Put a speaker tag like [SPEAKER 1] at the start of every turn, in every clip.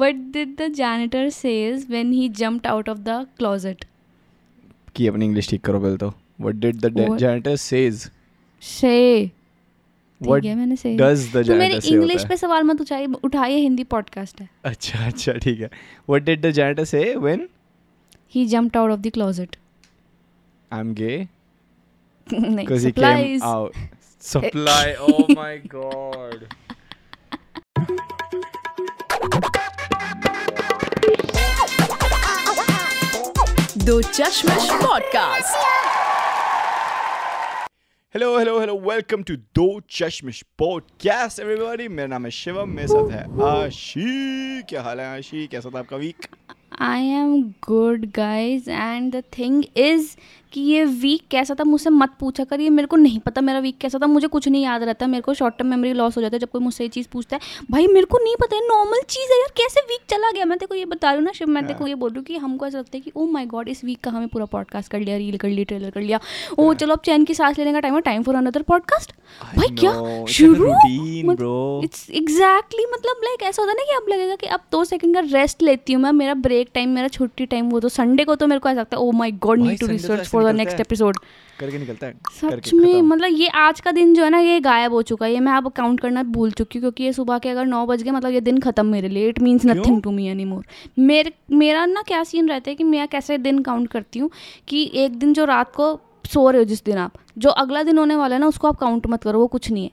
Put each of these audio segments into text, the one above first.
[SPEAKER 1] what did the janitor says when he jumped out of the closet
[SPEAKER 2] कि अपनी English ठीक करो पहले तो what did the
[SPEAKER 1] What?
[SPEAKER 2] Janitor says
[SPEAKER 1] say
[SPEAKER 2] what
[SPEAKER 1] ठीक है मैंने say
[SPEAKER 2] डज द
[SPEAKER 1] तू मेरे
[SPEAKER 2] जैनिटर से
[SPEAKER 1] इंग्लिश
[SPEAKER 2] होता है
[SPEAKER 1] पे सवाल मत उठाइए उठाइए हिंदी पॉडकास्ट है
[SPEAKER 2] अच्छा अच्छा ठीक है what did the janitor say when
[SPEAKER 1] he jumped out of the closet
[SPEAKER 2] I am gay
[SPEAKER 1] नहीं
[SPEAKER 2] because he
[SPEAKER 1] supplies
[SPEAKER 2] came out supply oh my god
[SPEAKER 3] Do Chashmish podcast
[SPEAKER 2] hello hello hello welcome to Do Chashmish podcast everybody मेरा नाम है शिवम, मेरे साथ है आशी। क्या हाल है आशी? कैसा था आपका week
[SPEAKER 1] I am good guys and the thing is कि ये वीक कैसा था मुझसे मत पूछा करिए मेरे को नहीं पता मेरा वीक कैसा था। मुझे कुछ नहीं याद रहता। मेरे को शॉर्ट टर्म मेमोरी लॉस हो जाता है जब कोई मुझसे ये चीज़ पूछता है। भाई मेरे को नहीं पता है। नॉर्मल चीज़ है यार। कैसे वीक चला गया? मैं तेको ये बता रही हूँ ना शिव मैं तेको ये बोल रही हूँ कि हमको ऐसा लगता है कि ओ माई गॉड इस वीक का हमें पूरा पॉडकास्ट कर लिया रील कर लिया ट्रेलर कर लिया। ओ चलो अब चैन की सांस लेने का टाइम है। टाइम फॉर अनदर पॉडकास्ट भाई क्या? शुरू? इट्स एग्जैक्टली मतलब लाइक ऐसा होता है ना कि अब लगेगा कि अब दो सेकंड का रेस्ट लेती हूँ मैं। मेरा ब्रेक टाइम मेरा छुट्टी टाइम वो तो संडे को तो मेरे को ऐसा लगता है ओ
[SPEAKER 2] my
[SPEAKER 1] god
[SPEAKER 2] need
[SPEAKER 1] to research
[SPEAKER 2] for
[SPEAKER 1] the
[SPEAKER 2] next
[SPEAKER 1] episode
[SPEAKER 2] करके निकलता है
[SPEAKER 1] सच में मतलब ये आज का दिन जो है ना ये गायब हो चुका है। ये मैं अब काउंट करना भूल चुकी हूँ क्योंकि ये सुबह के अगर नौ बज गए मतलब ये दिन खत्म मेरे लिए। It means
[SPEAKER 2] nothing
[SPEAKER 1] to me any more मेरे मेरा ना क्या सीन रहता है कि मैं कैसे दिन काउंट करती हूँ कि एक दिन जो रात को सो रहे हो जिस दिन आप जो अगला दिन होने वाला है ना उसको आप काउंट मत करो वो कुछ नहीं है।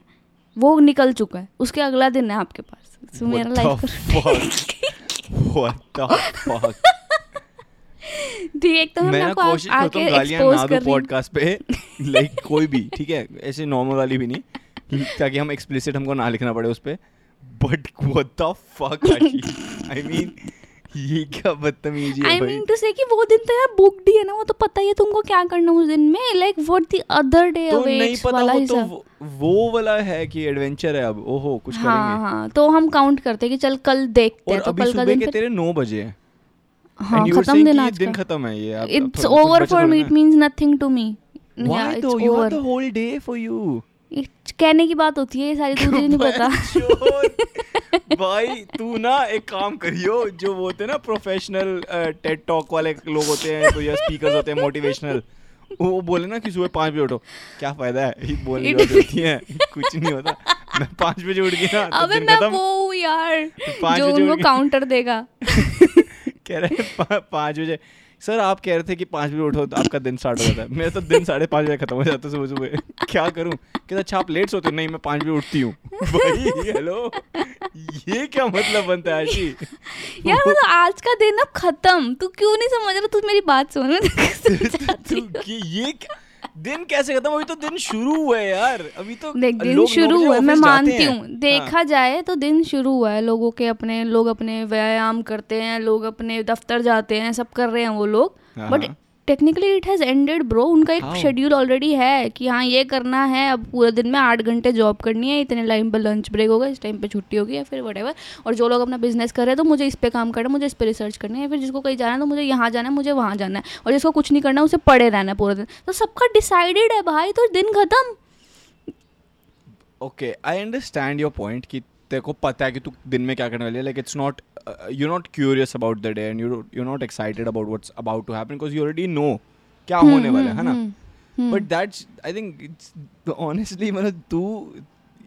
[SPEAKER 1] वो निकल चुका है उसके अगला दिन है आपके पास। So मेरा लाइफ?
[SPEAKER 2] What the fuck?
[SPEAKER 1] एक तो मैं
[SPEAKER 2] ना कोशिश करता हूँ गालियाँ ना दो
[SPEAKER 1] दूँ
[SPEAKER 2] पॉडकास्ट पे लाइक कोई भी ठीक है? ऐसे नॉर्मल वाली भी नहीं ताकि हम एक्सप्लिसिट हमको ना लिखना पड़े उस पर but what the fuck I mean ये क्या बदतमीजी है
[SPEAKER 1] आई
[SPEAKER 2] भाई?
[SPEAKER 1] मीन टू से कि वो दिन तो यार बुकड ही है ना वो तो पता ही है तुमको क्या करना उस दिन में like what the other day
[SPEAKER 2] तो नहीं पता
[SPEAKER 1] वाला
[SPEAKER 2] वो तो वो, वो वाला है कि एडवेंचर है अब ओहो कुछ
[SPEAKER 1] हाँ
[SPEAKER 2] करेंगे।
[SPEAKER 1] हाँ तो हम काउंट करते हैं कि चल कल देखते हैं तो
[SPEAKER 2] अभी
[SPEAKER 1] कल का
[SPEAKER 2] सुबह
[SPEAKER 1] दिन
[SPEAKER 2] के तेरे नौ बजे हैं।
[SPEAKER 1] हाँ खत्म दिन आज
[SPEAKER 2] दिन खत्म है ये it's
[SPEAKER 1] over
[SPEAKER 2] for
[SPEAKER 1] me it means nothing to
[SPEAKER 2] me
[SPEAKER 1] या?
[SPEAKER 2] It's
[SPEAKER 1] over
[SPEAKER 2] the whole day for you.
[SPEAKER 1] कहने की बात होती है ये सारी तुझे नहीं पता।
[SPEAKER 2] भाई तू ना एक काम करियो जो वो होते हैं ना प्रोफेशनल टेड टॉक वाले लोग होते हैं तो या स्पीकर्स होते हैं मोटिवेशनल वो बोले ना कि सुबह पाँच बजे उठो। क्या फ़ायदा है? बोलने होती है कुछ नहीं होता। मैं पाँच बजे उठ गई ना तो
[SPEAKER 1] अबे मैं वो हूँ यार जो उनको काउंटर देगा।
[SPEAKER 2] कह रहे हैं पाँच बजे। सर आप कह रहे थे कि पाँच बजे उठो तो आपका दिन स्टार्ट हो जाता है। मेरा तो दिन साढ़े पाँच बजे खत्म हो जाता है सुबह सुबह। क्या करूँ? कहते अच्छा आप लेट सोते हो? नहीं मैं पाँच बजे उठती हूँ। भाई हेलो ये क्या मतलब बनता है आशी?
[SPEAKER 1] यार मतलब आज का दिन अब खत्म। तू क्यों नहीं समझ रहा? तू मेरी बात सुन।
[SPEAKER 2] ये क्या- दिन कैसे खत्म? अभी तो दिन शुरू हुआ है यार। अभी तो
[SPEAKER 1] देख दिन शुरू हुआ मैं मानती
[SPEAKER 2] हूँ।
[SPEAKER 1] देखा हाँ। जाए तो दिन शुरू हुआ है। लोगों के अपने लोग अपने व्यायाम करते हैं लोग अपने दफ्तर जाते हैं सब कर रहे हैं वो लोग।
[SPEAKER 2] हाँ,
[SPEAKER 1] बट
[SPEAKER 2] हाँ।
[SPEAKER 1] Technically it has ended bro उनका एक? शेड्यूल ऑलरेडी है कि हाँ ये करना है अब पूरे दिन में आठ घंटे जॉब करनी है इतने टाइम पर लंच ब्रेक होगा इस टाइम पे छुट्टी होगी या फिर वट और जो लोग अपना बिज़नेस कर रहे हैं तो मुझे इस पे काम करना है मुझे इस पे रिसर्च करनी है फिर जिसको कहीं जाना है तो मुझे यहाँ जाना है मुझे वहाँ जाना है। और जिसको कुछ नहीं करना है उसे पड़े रहना है पूरे दिन। तो सबका डिसाइडेड है भाई तो दिन खत्म।
[SPEAKER 2] Okay I understand your point कि तेरे को पता है कि तू दिन में क्या करने वाली है like it's not you not curious about the day and you you not excited about what's about to happen because you already know क्या होने वाला है है ना but that's I think it's honestly मतलब तू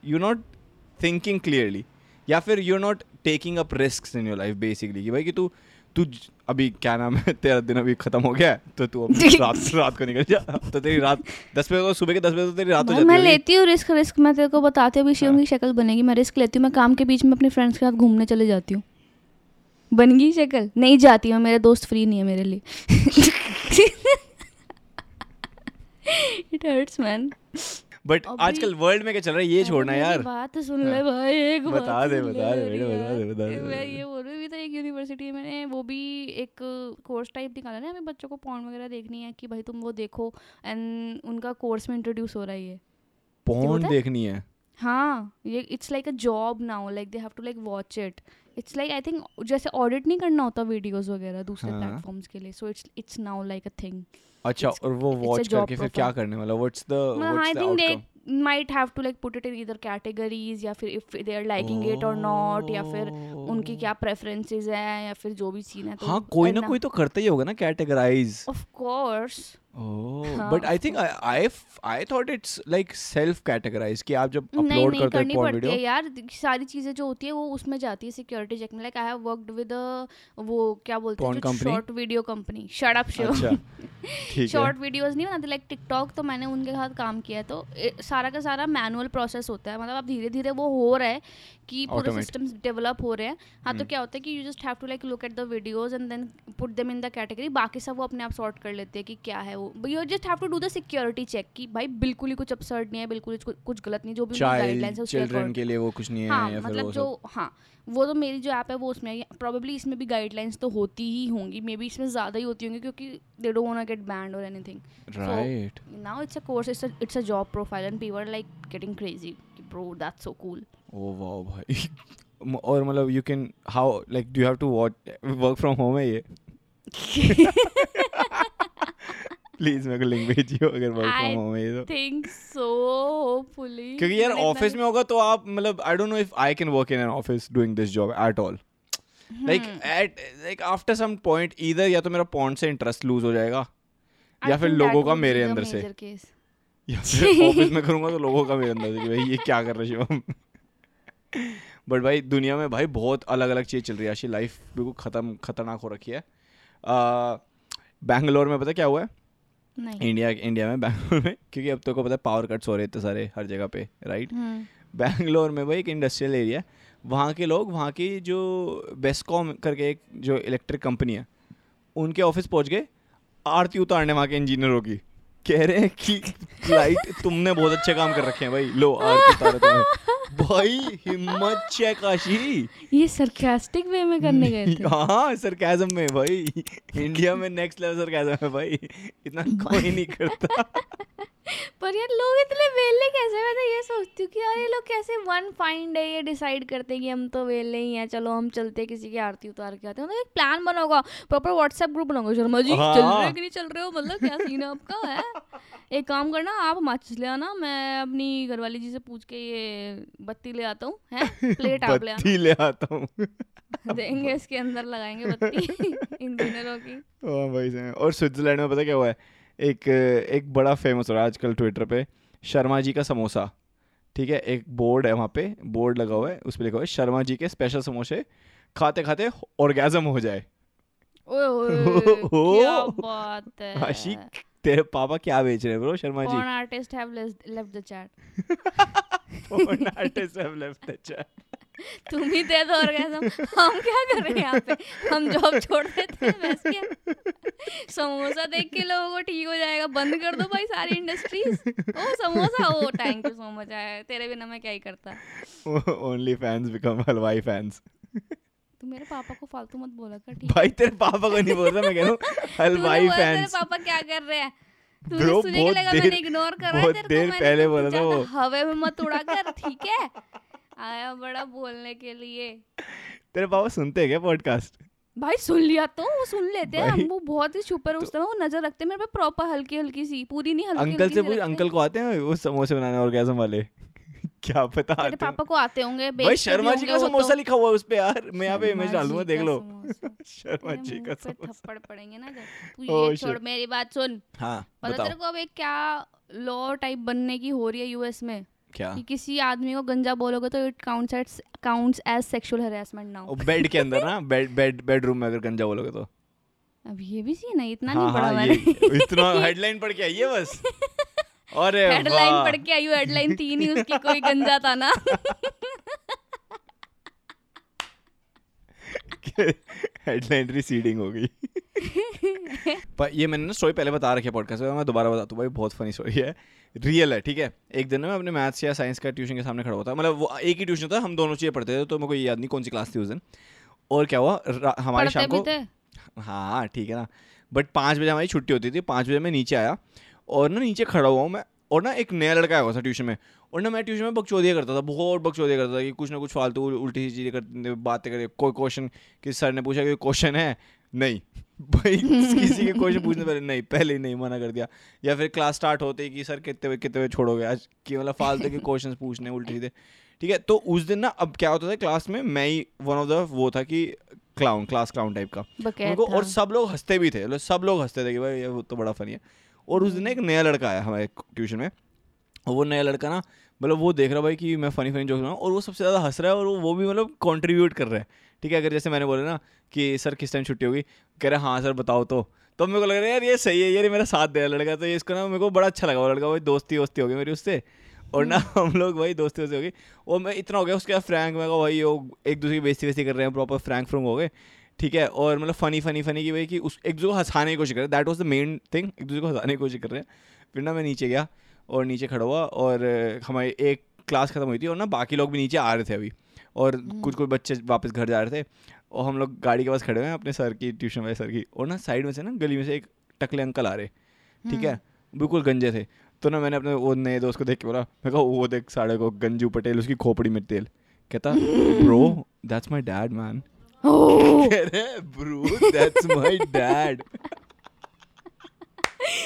[SPEAKER 2] यू नॉट थिंकिंग क्लियरली या फिर you not taking up risk in your life basically कि भाई कि तू तू अभी क्या नाम है तेरा दिन अभी खत्म हो गया है, तो तू अब रात रात को निकल जा तो तेरी रात दस बजे सुबह के दस बजे तो तेरी रात हो जाती
[SPEAKER 1] मैं लेती हूँ रिस्क रिस्क मैं तेरे को बताती हूँ अभी शिवम की शक्ल बनेगी मैं रिस्क लेती हूँ मैं काम के बीच में अपने फ्रेंड्स के साथ घूमने चले जाती हूँ बन गई शक्ल। नहीं जाती मैं मेरा दोस्त फ्री नहीं है मेरे लिए। इट हर्ट्स मैन
[SPEAKER 2] बट आजकल वर्ल्ड में क्या चल रहा है? ये छोड़ना यार।
[SPEAKER 1] बात तो सुन ले भाई एक
[SPEAKER 2] बता दे, बता दे, बेटा, बता दे, बता दे,
[SPEAKER 1] मैं ये बोल रही थी तो एक यूनिवर्सिटी में वो भी एक कोर्स टाइप निकाला ना हमें बच्चों को पॉर्न वगैरह देखनी है कि भाई तुम वो देखो एंड उनका कोर्स में इंट्रोड्यूस हो रहा है ये।
[SPEAKER 2] पॉर्न देखनी है?
[SPEAKER 1] हाँ ये it's like a job now like they have to like watch it it's like I think जैसे ऑडिट नहीं करना होता वीडियोस वगैरह दूसरे
[SPEAKER 2] हाँ।
[SPEAKER 1] प्लेटफॉर्म्स के लिए so it's it's now like a thing
[SPEAKER 2] अच्छा और वो वॉच करके फिर क्या करने वाला? What's the
[SPEAKER 1] I think
[SPEAKER 2] outcome
[SPEAKER 1] might have to like put it in either categories या फिर if they are liking it or not या फिर उनकी क्या preferences हैं या फिर जो भी सीन है तो
[SPEAKER 2] हाँ कोई ना कोई तो करता ही होगा ना categorise
[SPEAKER 1] of course.
[SPEAKER 2] But I
[SPEAKER 1] of
[SPEAKER 2] think I I I thought it's like self categorized कि आप जब अपलोड करते हो
[SPEAKER 1] पड़ती है यार सारी चीज़ें जो होती है वो उसमें जाती है सिक्योरिटी चेक में। Like I have worked with वो क्या बोलते हैं short video
[SPEAKER 2] company
[SPEAKER 1] shut
[SPEAKER 2] up है।
[SPEAKER 1] शॉर्ट वीडियोस नहीं बनाते लाइक टिकटॉक तो मैंने उनके साथ काम किया तो सारा का सारा मैनुअल प्रोसेस होता है। मतलब अब धीरे धीरे वो हो रहा है कि पूरे. सिस्टम्स डेवलप हो रहे हैं। हाँ तो
[SPEAKER 2] हम्म।
[SPEAKER 1] क्या होता है कि you just have to like look at the videos and then put them in the category बाकी सब वो अपने आप सॉर्ट कर लेते हैं कि क्या है वो। You just have to do the security check कि भाई बिल्कुल ही कुछ अपसर्ड नहीं है बिल्कुल ही कुछ- कुछ गलत नहीं जो भी गाइडलाइंस है उसके
[SPEAKER 2] चिल्ड्रन के लिए वो कुछ नहीं है
[SPEAKER 1] हाँ
[SPEAKER 2] या
[SPEAKER 1] मतलब जो हाँ वो तो मेरी जो ऐप है वो उसमें प्रॉबेबली इसमें भी गाइडलाइंस तो होती ही होंगी मे बी इसमें ज़्यादा ही होती होंगी क्योंकि they don't want get banned और anything
[SPEAKER 2] right
[SPEAKER 1] now it's a course it's a it's a job profile and people are like getting crazy bro that's so cool.
[SPEAKER 2] Oh wow भाई। और मतलब you can how like do have to work from home है ये? Please मेरे को link भेजियो अगर work from home है तो।
[SPEAKER 1] think so hopefully
[SPEAKER 2] क्योंकि यार ऑफ़िस में होगा तो आप मतलब I don't know if I can work in an office doing this job at all
[SPEAKER 1] like.
[SPEAKER 2] At like after some point either या तो मेरा पॉइंट से इंटरेस्ट लूज हो जाएगा या फिर लोगों का मेरे अंदर से। या फिर ऑफ़िस में करूँगा तो लोगों का मेरे अंदर से कि भाई ये क्या कर रहे शिवम बट भाई दुनिया में भाई बहुत अलग अलग चीज़ चल रही है। ऐसी लाइफ बिल्कुल ख़त्म खतरनाक हो रखी है। बैंगलोर में पता क्या हुआ है?
[SPEAKER 1] नहीं।
[SPEAKER 2] इंडिया इंडिया में बैंगलोर में क्योंकि अब तो को पता है पावर कट्स हो रहे थे सारे हर जगह पे राइट
[SPEAKER 1] हम्म,
[SPEAKER 2] बैंगलोर में भाई एक इंडस्ट्रियल एरिया वहाँ के लोग वहाँ की जो बेस्कॉम करके एक जो इलेक्ट्रिक कंपनी है उनके ऑफ़िस पहुँच गए आरती उतारने वहाँ के इंजीनियरों की। कह रहे हैं कि लाइट तुमने बहुत अच्छे काम कर रखे हैं भाई। लो आरती उतारो तुम्हें। भाई हिम्मत चेक आशी
[SPEAKER 1] ये सरकास्टिक वे में करने गए थे।
[SPEAKER 2] हाँ सरकाजम में भाई। इंडिया में नेक्स्ट लेवल सरकाजम है भाई। इतना कोई नहीं करता।
[SPEAKER 1] पर यार लोग इतने वेले कैसे? मैं तो ये सोचती हूँ कि यार ये लोग कैसे वन फाइन डे ये डिसाइड करते हैं कि हम तो वेले ही हैं चलो हम चलते हैं किसी की आरती उतार के आते हैं। मतलब एक प्लान बनाओगा प्रॉपर व्हाट्सएप ग्रुप बनाओगा शर्मा जी चल रहे
[SPEAKER 2] हाँ।
[SPEAKER 1] हो कि नहीं चल रहे हो? मतलब क्या सीन है आपका है? एक काम करना आप माचिस ले आना मैं अपनी घरवाली जी से पूछ के ये बत्ती ले आता हूँ है? प्लेट आप ले आना।
[SPEAKER 2] ले आता हूँ।
[SPEAKER 1] देंगे इसके अंदर लगाएँगे बत्ती इंजीनियरों की।
[SPEAKER 2] हाँ भाई और स्विट्जरलैंड में पता क्या हुआ है? एक एक बड़ा फ़ेमस हो रहा है आजकल ट्विटर पे शर्मा जी का समोसा। ठीक है? एक बोर्ड है वहाँ पे बोर्ड लगा हुआ है उस पर लिखा हुआ है शर्मा जी के स्पेशल समोसे खाते खाते ऑर्गेजम हो जाए।
[SPEAKER 1] ओए ओए क्या
[SPEAKER 2] ओ,
[SPEAKER 1] बात है।
[SPEAKER 2] आशिक तेरे पापा क्या बेच रहे हैं
[SPEAKER 1] bro Sharma ji? Les- left the chat.
[SPEAKER 2] Porn artists have left the chat.
[SPEAKER 1] तुम ही दे दो orgasm. हम क्या कर रहे हैं यहाँ पे? हम जॉब छोड़ देते हैं बस क्या? समोसा देख के लोगों को ठीक हो जाएगा। बंद कर दो भाई सारी industries oh samosa? Oh thank you so much आया तेरे बिना मैं क्या ही करता?
[SPEAKER 2] Only fans become हलवाई fans.
[SPEAKER 1] तू मेरे पापा को फालतू मत बोला कर ठीक
[SPEAKER 2] भाई तेरे पापा को नहीं बोल रहा मैं कह रहा हूँ हलवाई
[SPEAKER 1] बोला तेरे पापा क्या कर रहे हैं?
[SPEAKER 2] Bro, बहुत
[SPEAKER 1] लगा
[SPEAKER 2] देर-
[SPEAKER 1] मैंने इग्नोर कर रहा है
[SPEAKER 2] बहुत
[SPEAKER 1] तेरे
[SPEAKER 2] देर
[SPEAKER 1] को मैंने
[SPEAKER 2] पहले बोला था वो।
[SPEAKER 1] हवे में मत उड़ा कर ठीक है? आया बड़ा बोलने के लिए।
[SPEAKER 2] तेरे पापा सुनते हैं क्या पॉडकास्ट
[SPEAKER 1] भाई सुन लिया तो वो सुन लेते हैं। हम वो बहुत ही छुपे रुस्तम है वो नज़र रखते हैं। मेरे पे प्रॉपर हल्की हल्की सी पूरी नहीं हल्की
[SPEAKER 2] अंकल से पूछ अंकल को आते हैं वो समोसे बनाने ऑर्गेजम वाले? क्या पता
[SPEAKER 1] तेरे पापा को आते होंगे
[SPEAKER 2] भाई शर्मा जी का समोसा
[SPEAKER 1] तो।
[SPEAKER 2] लिखा हुआ है उस पे यार। मैं यहाँ पे इमेज डाल दूँगा देख लो। शर्मा जी का समोसा।
[SPEAKER 1] थप्पड़ पड़ेंगे ना तू ये छोड़ मेरी बात सुन।
[SPEAKER 2] हाँ
[SPEAKER 1] पता तेरे को अब एक क्या लॉ टाइप बनने की हो रही है यूएस में?
[SPEAKER 2] क्या?
[SPEAKER 1] कि किसी आदमी को गंजा बोलोगे तो it counts as counts as sexual harassment now
[SPEAKER 2] bed के अंदर ना बेड बेड बेडरूम में अगर गंजा बोलोगे तो।
[SPEAKER 1] अब ये भी सी ना इतना
[SPEAKER 2] हाँ
[SPEAKER 1] नहीं पढ़ा
[SPEAKER 2] हाँ
[SPEAKER 1] मैंने।
[SPEAKER 2] इतना हेडलाइन पढ़ के आई है बस। अरे
[SPEAKER 1] हेडलाइन पढ़ के आई हूँ हेडलाइन थी नहीं उसकी कोई गंजा था ना।
[SPEAKER 2] हेडलाइन रिसीडिंग हो गई। पर ये मैंने ना स्टोरी पहले बता रखी है पॉडकास्ट में मैं दोबारा बताता हूँ भाई बहुत फनी स्टोरी है। रियल है ठीक है? एक दिन ना मैं अपने मैथ्स या साइंस का ट्यूशन के सामने खड़ा हुआ था। मतलब वो एक ही ट्यूशन था हम दोनों चीज़ें पढ़ते थे तो मेरे को ये याद नहीं कौन सी क्लास थी उस दिन। और क्या हुआ? हमारी शाम को हाँ ठीक है ना। बट पाँच बजे हमारी छुट्टी होती थी पाँच बजे मैं नीचे आया। और ना नीचे खड़ा हुआ हूँ मैं और ना एक नया लड़का आया हुआ था ट्यूशन में और ना मैं ट्यूशन में बकचोदिया करता था बहुत बकचोदिया करता था कि कुछ ना कुछ फालतू उल्टी सी चीज़ें करते बातें करे कोई क्वेश्चन कि सर ने पूछा कि क्वेश्चन है? नहीं। भाई किसी के क्वेश्चन पूछने पहले नहीं पहले ही नहीं मना कर दिया। या फिर क्लास स्टार्ट होते ही कि सर कितने बजे कितने बजे छोड़ोगे आज कि मतलब फालतू के क्वेश्चन पूछने उल्टे सीधे। ठीक है तो उस दिन ना अब क्या होता था क्लास में मैं ही वन ऑफ़ द वो था कि क्लाउन क्लास क्लाउन टाइप का। उनको और सब लोग हँसते भी थे मतलब सब लोग हँसते थे कि भाई ये तो बड़ा फनी है। और उस दिन एक नया लड़का आया हमारे ट्यूशन में और वो नया लड़का ना मतलब वो देख रहा भाई कि मैं फनी फनी जोक रहा हूँ और वो सबसे ज़्यादा हंस रहा है और वो भी मतलब कंट्रीब्यूट कर रहा है। ठीक है अगर जैसे मैंने बोला ना कि सर किस टाइम छुट्टी होगी? कह रहे हाँ सर बताओ तो। तो मेरे को लग रहा है यार ये सही है यार ये मेरा साथ दे रहा लड़का। तो ये इसको ना मेरे को बड़ा अच्छा लगा वो लड़का भाई दोस्ती वोस्ती हो गई मेरी उससे और ना हम लोग भाई दोस्ती वोस्ती हो गई और मैं इतना हो गया उसके बाद फ्रैंक मैं भाई वो एक दूसरे की बेइज्जती वेस्ती कर रहे हैं प्रॉपर फ्रैंक फ्रंक हो गए। ठीक है और मतलब फनी फनी फनी की भाई कि उस एक दूसरे को हंसाने की कोशिश कर रहे that was the main thing एक दूसरे को हंसाने की कोशिश कर रहे हैं। फिर ना मैं नीचे गया और नीचे खड़ा हुआ और हमारी एक क्लास खत्म हुई थी और ना बाकी लोग भी नीचे आ रहे थे अभी। और कुछ कुछ बच्चे वापस घर जा रहे थे और हम लोग गाड़ी के पास खड़े हुए हैं अपने सर की ट्यूशन वाले सर की और ना साइड में से ना गली में से एक टकले अंकल आ रहे ठीक है बिल्कुल गंजे थे। तो ना मैंने अपने वो नए दोस्त को देख के बोला मैं कहा वो देख साढ़े को गंजू पटेल उसकी खोपड़ी में तेल। कहता bro that's my dad man
[SPEAKER 1] oh,
[SPEAKER 2] कह रहे ब्रो दैट्स माय डैड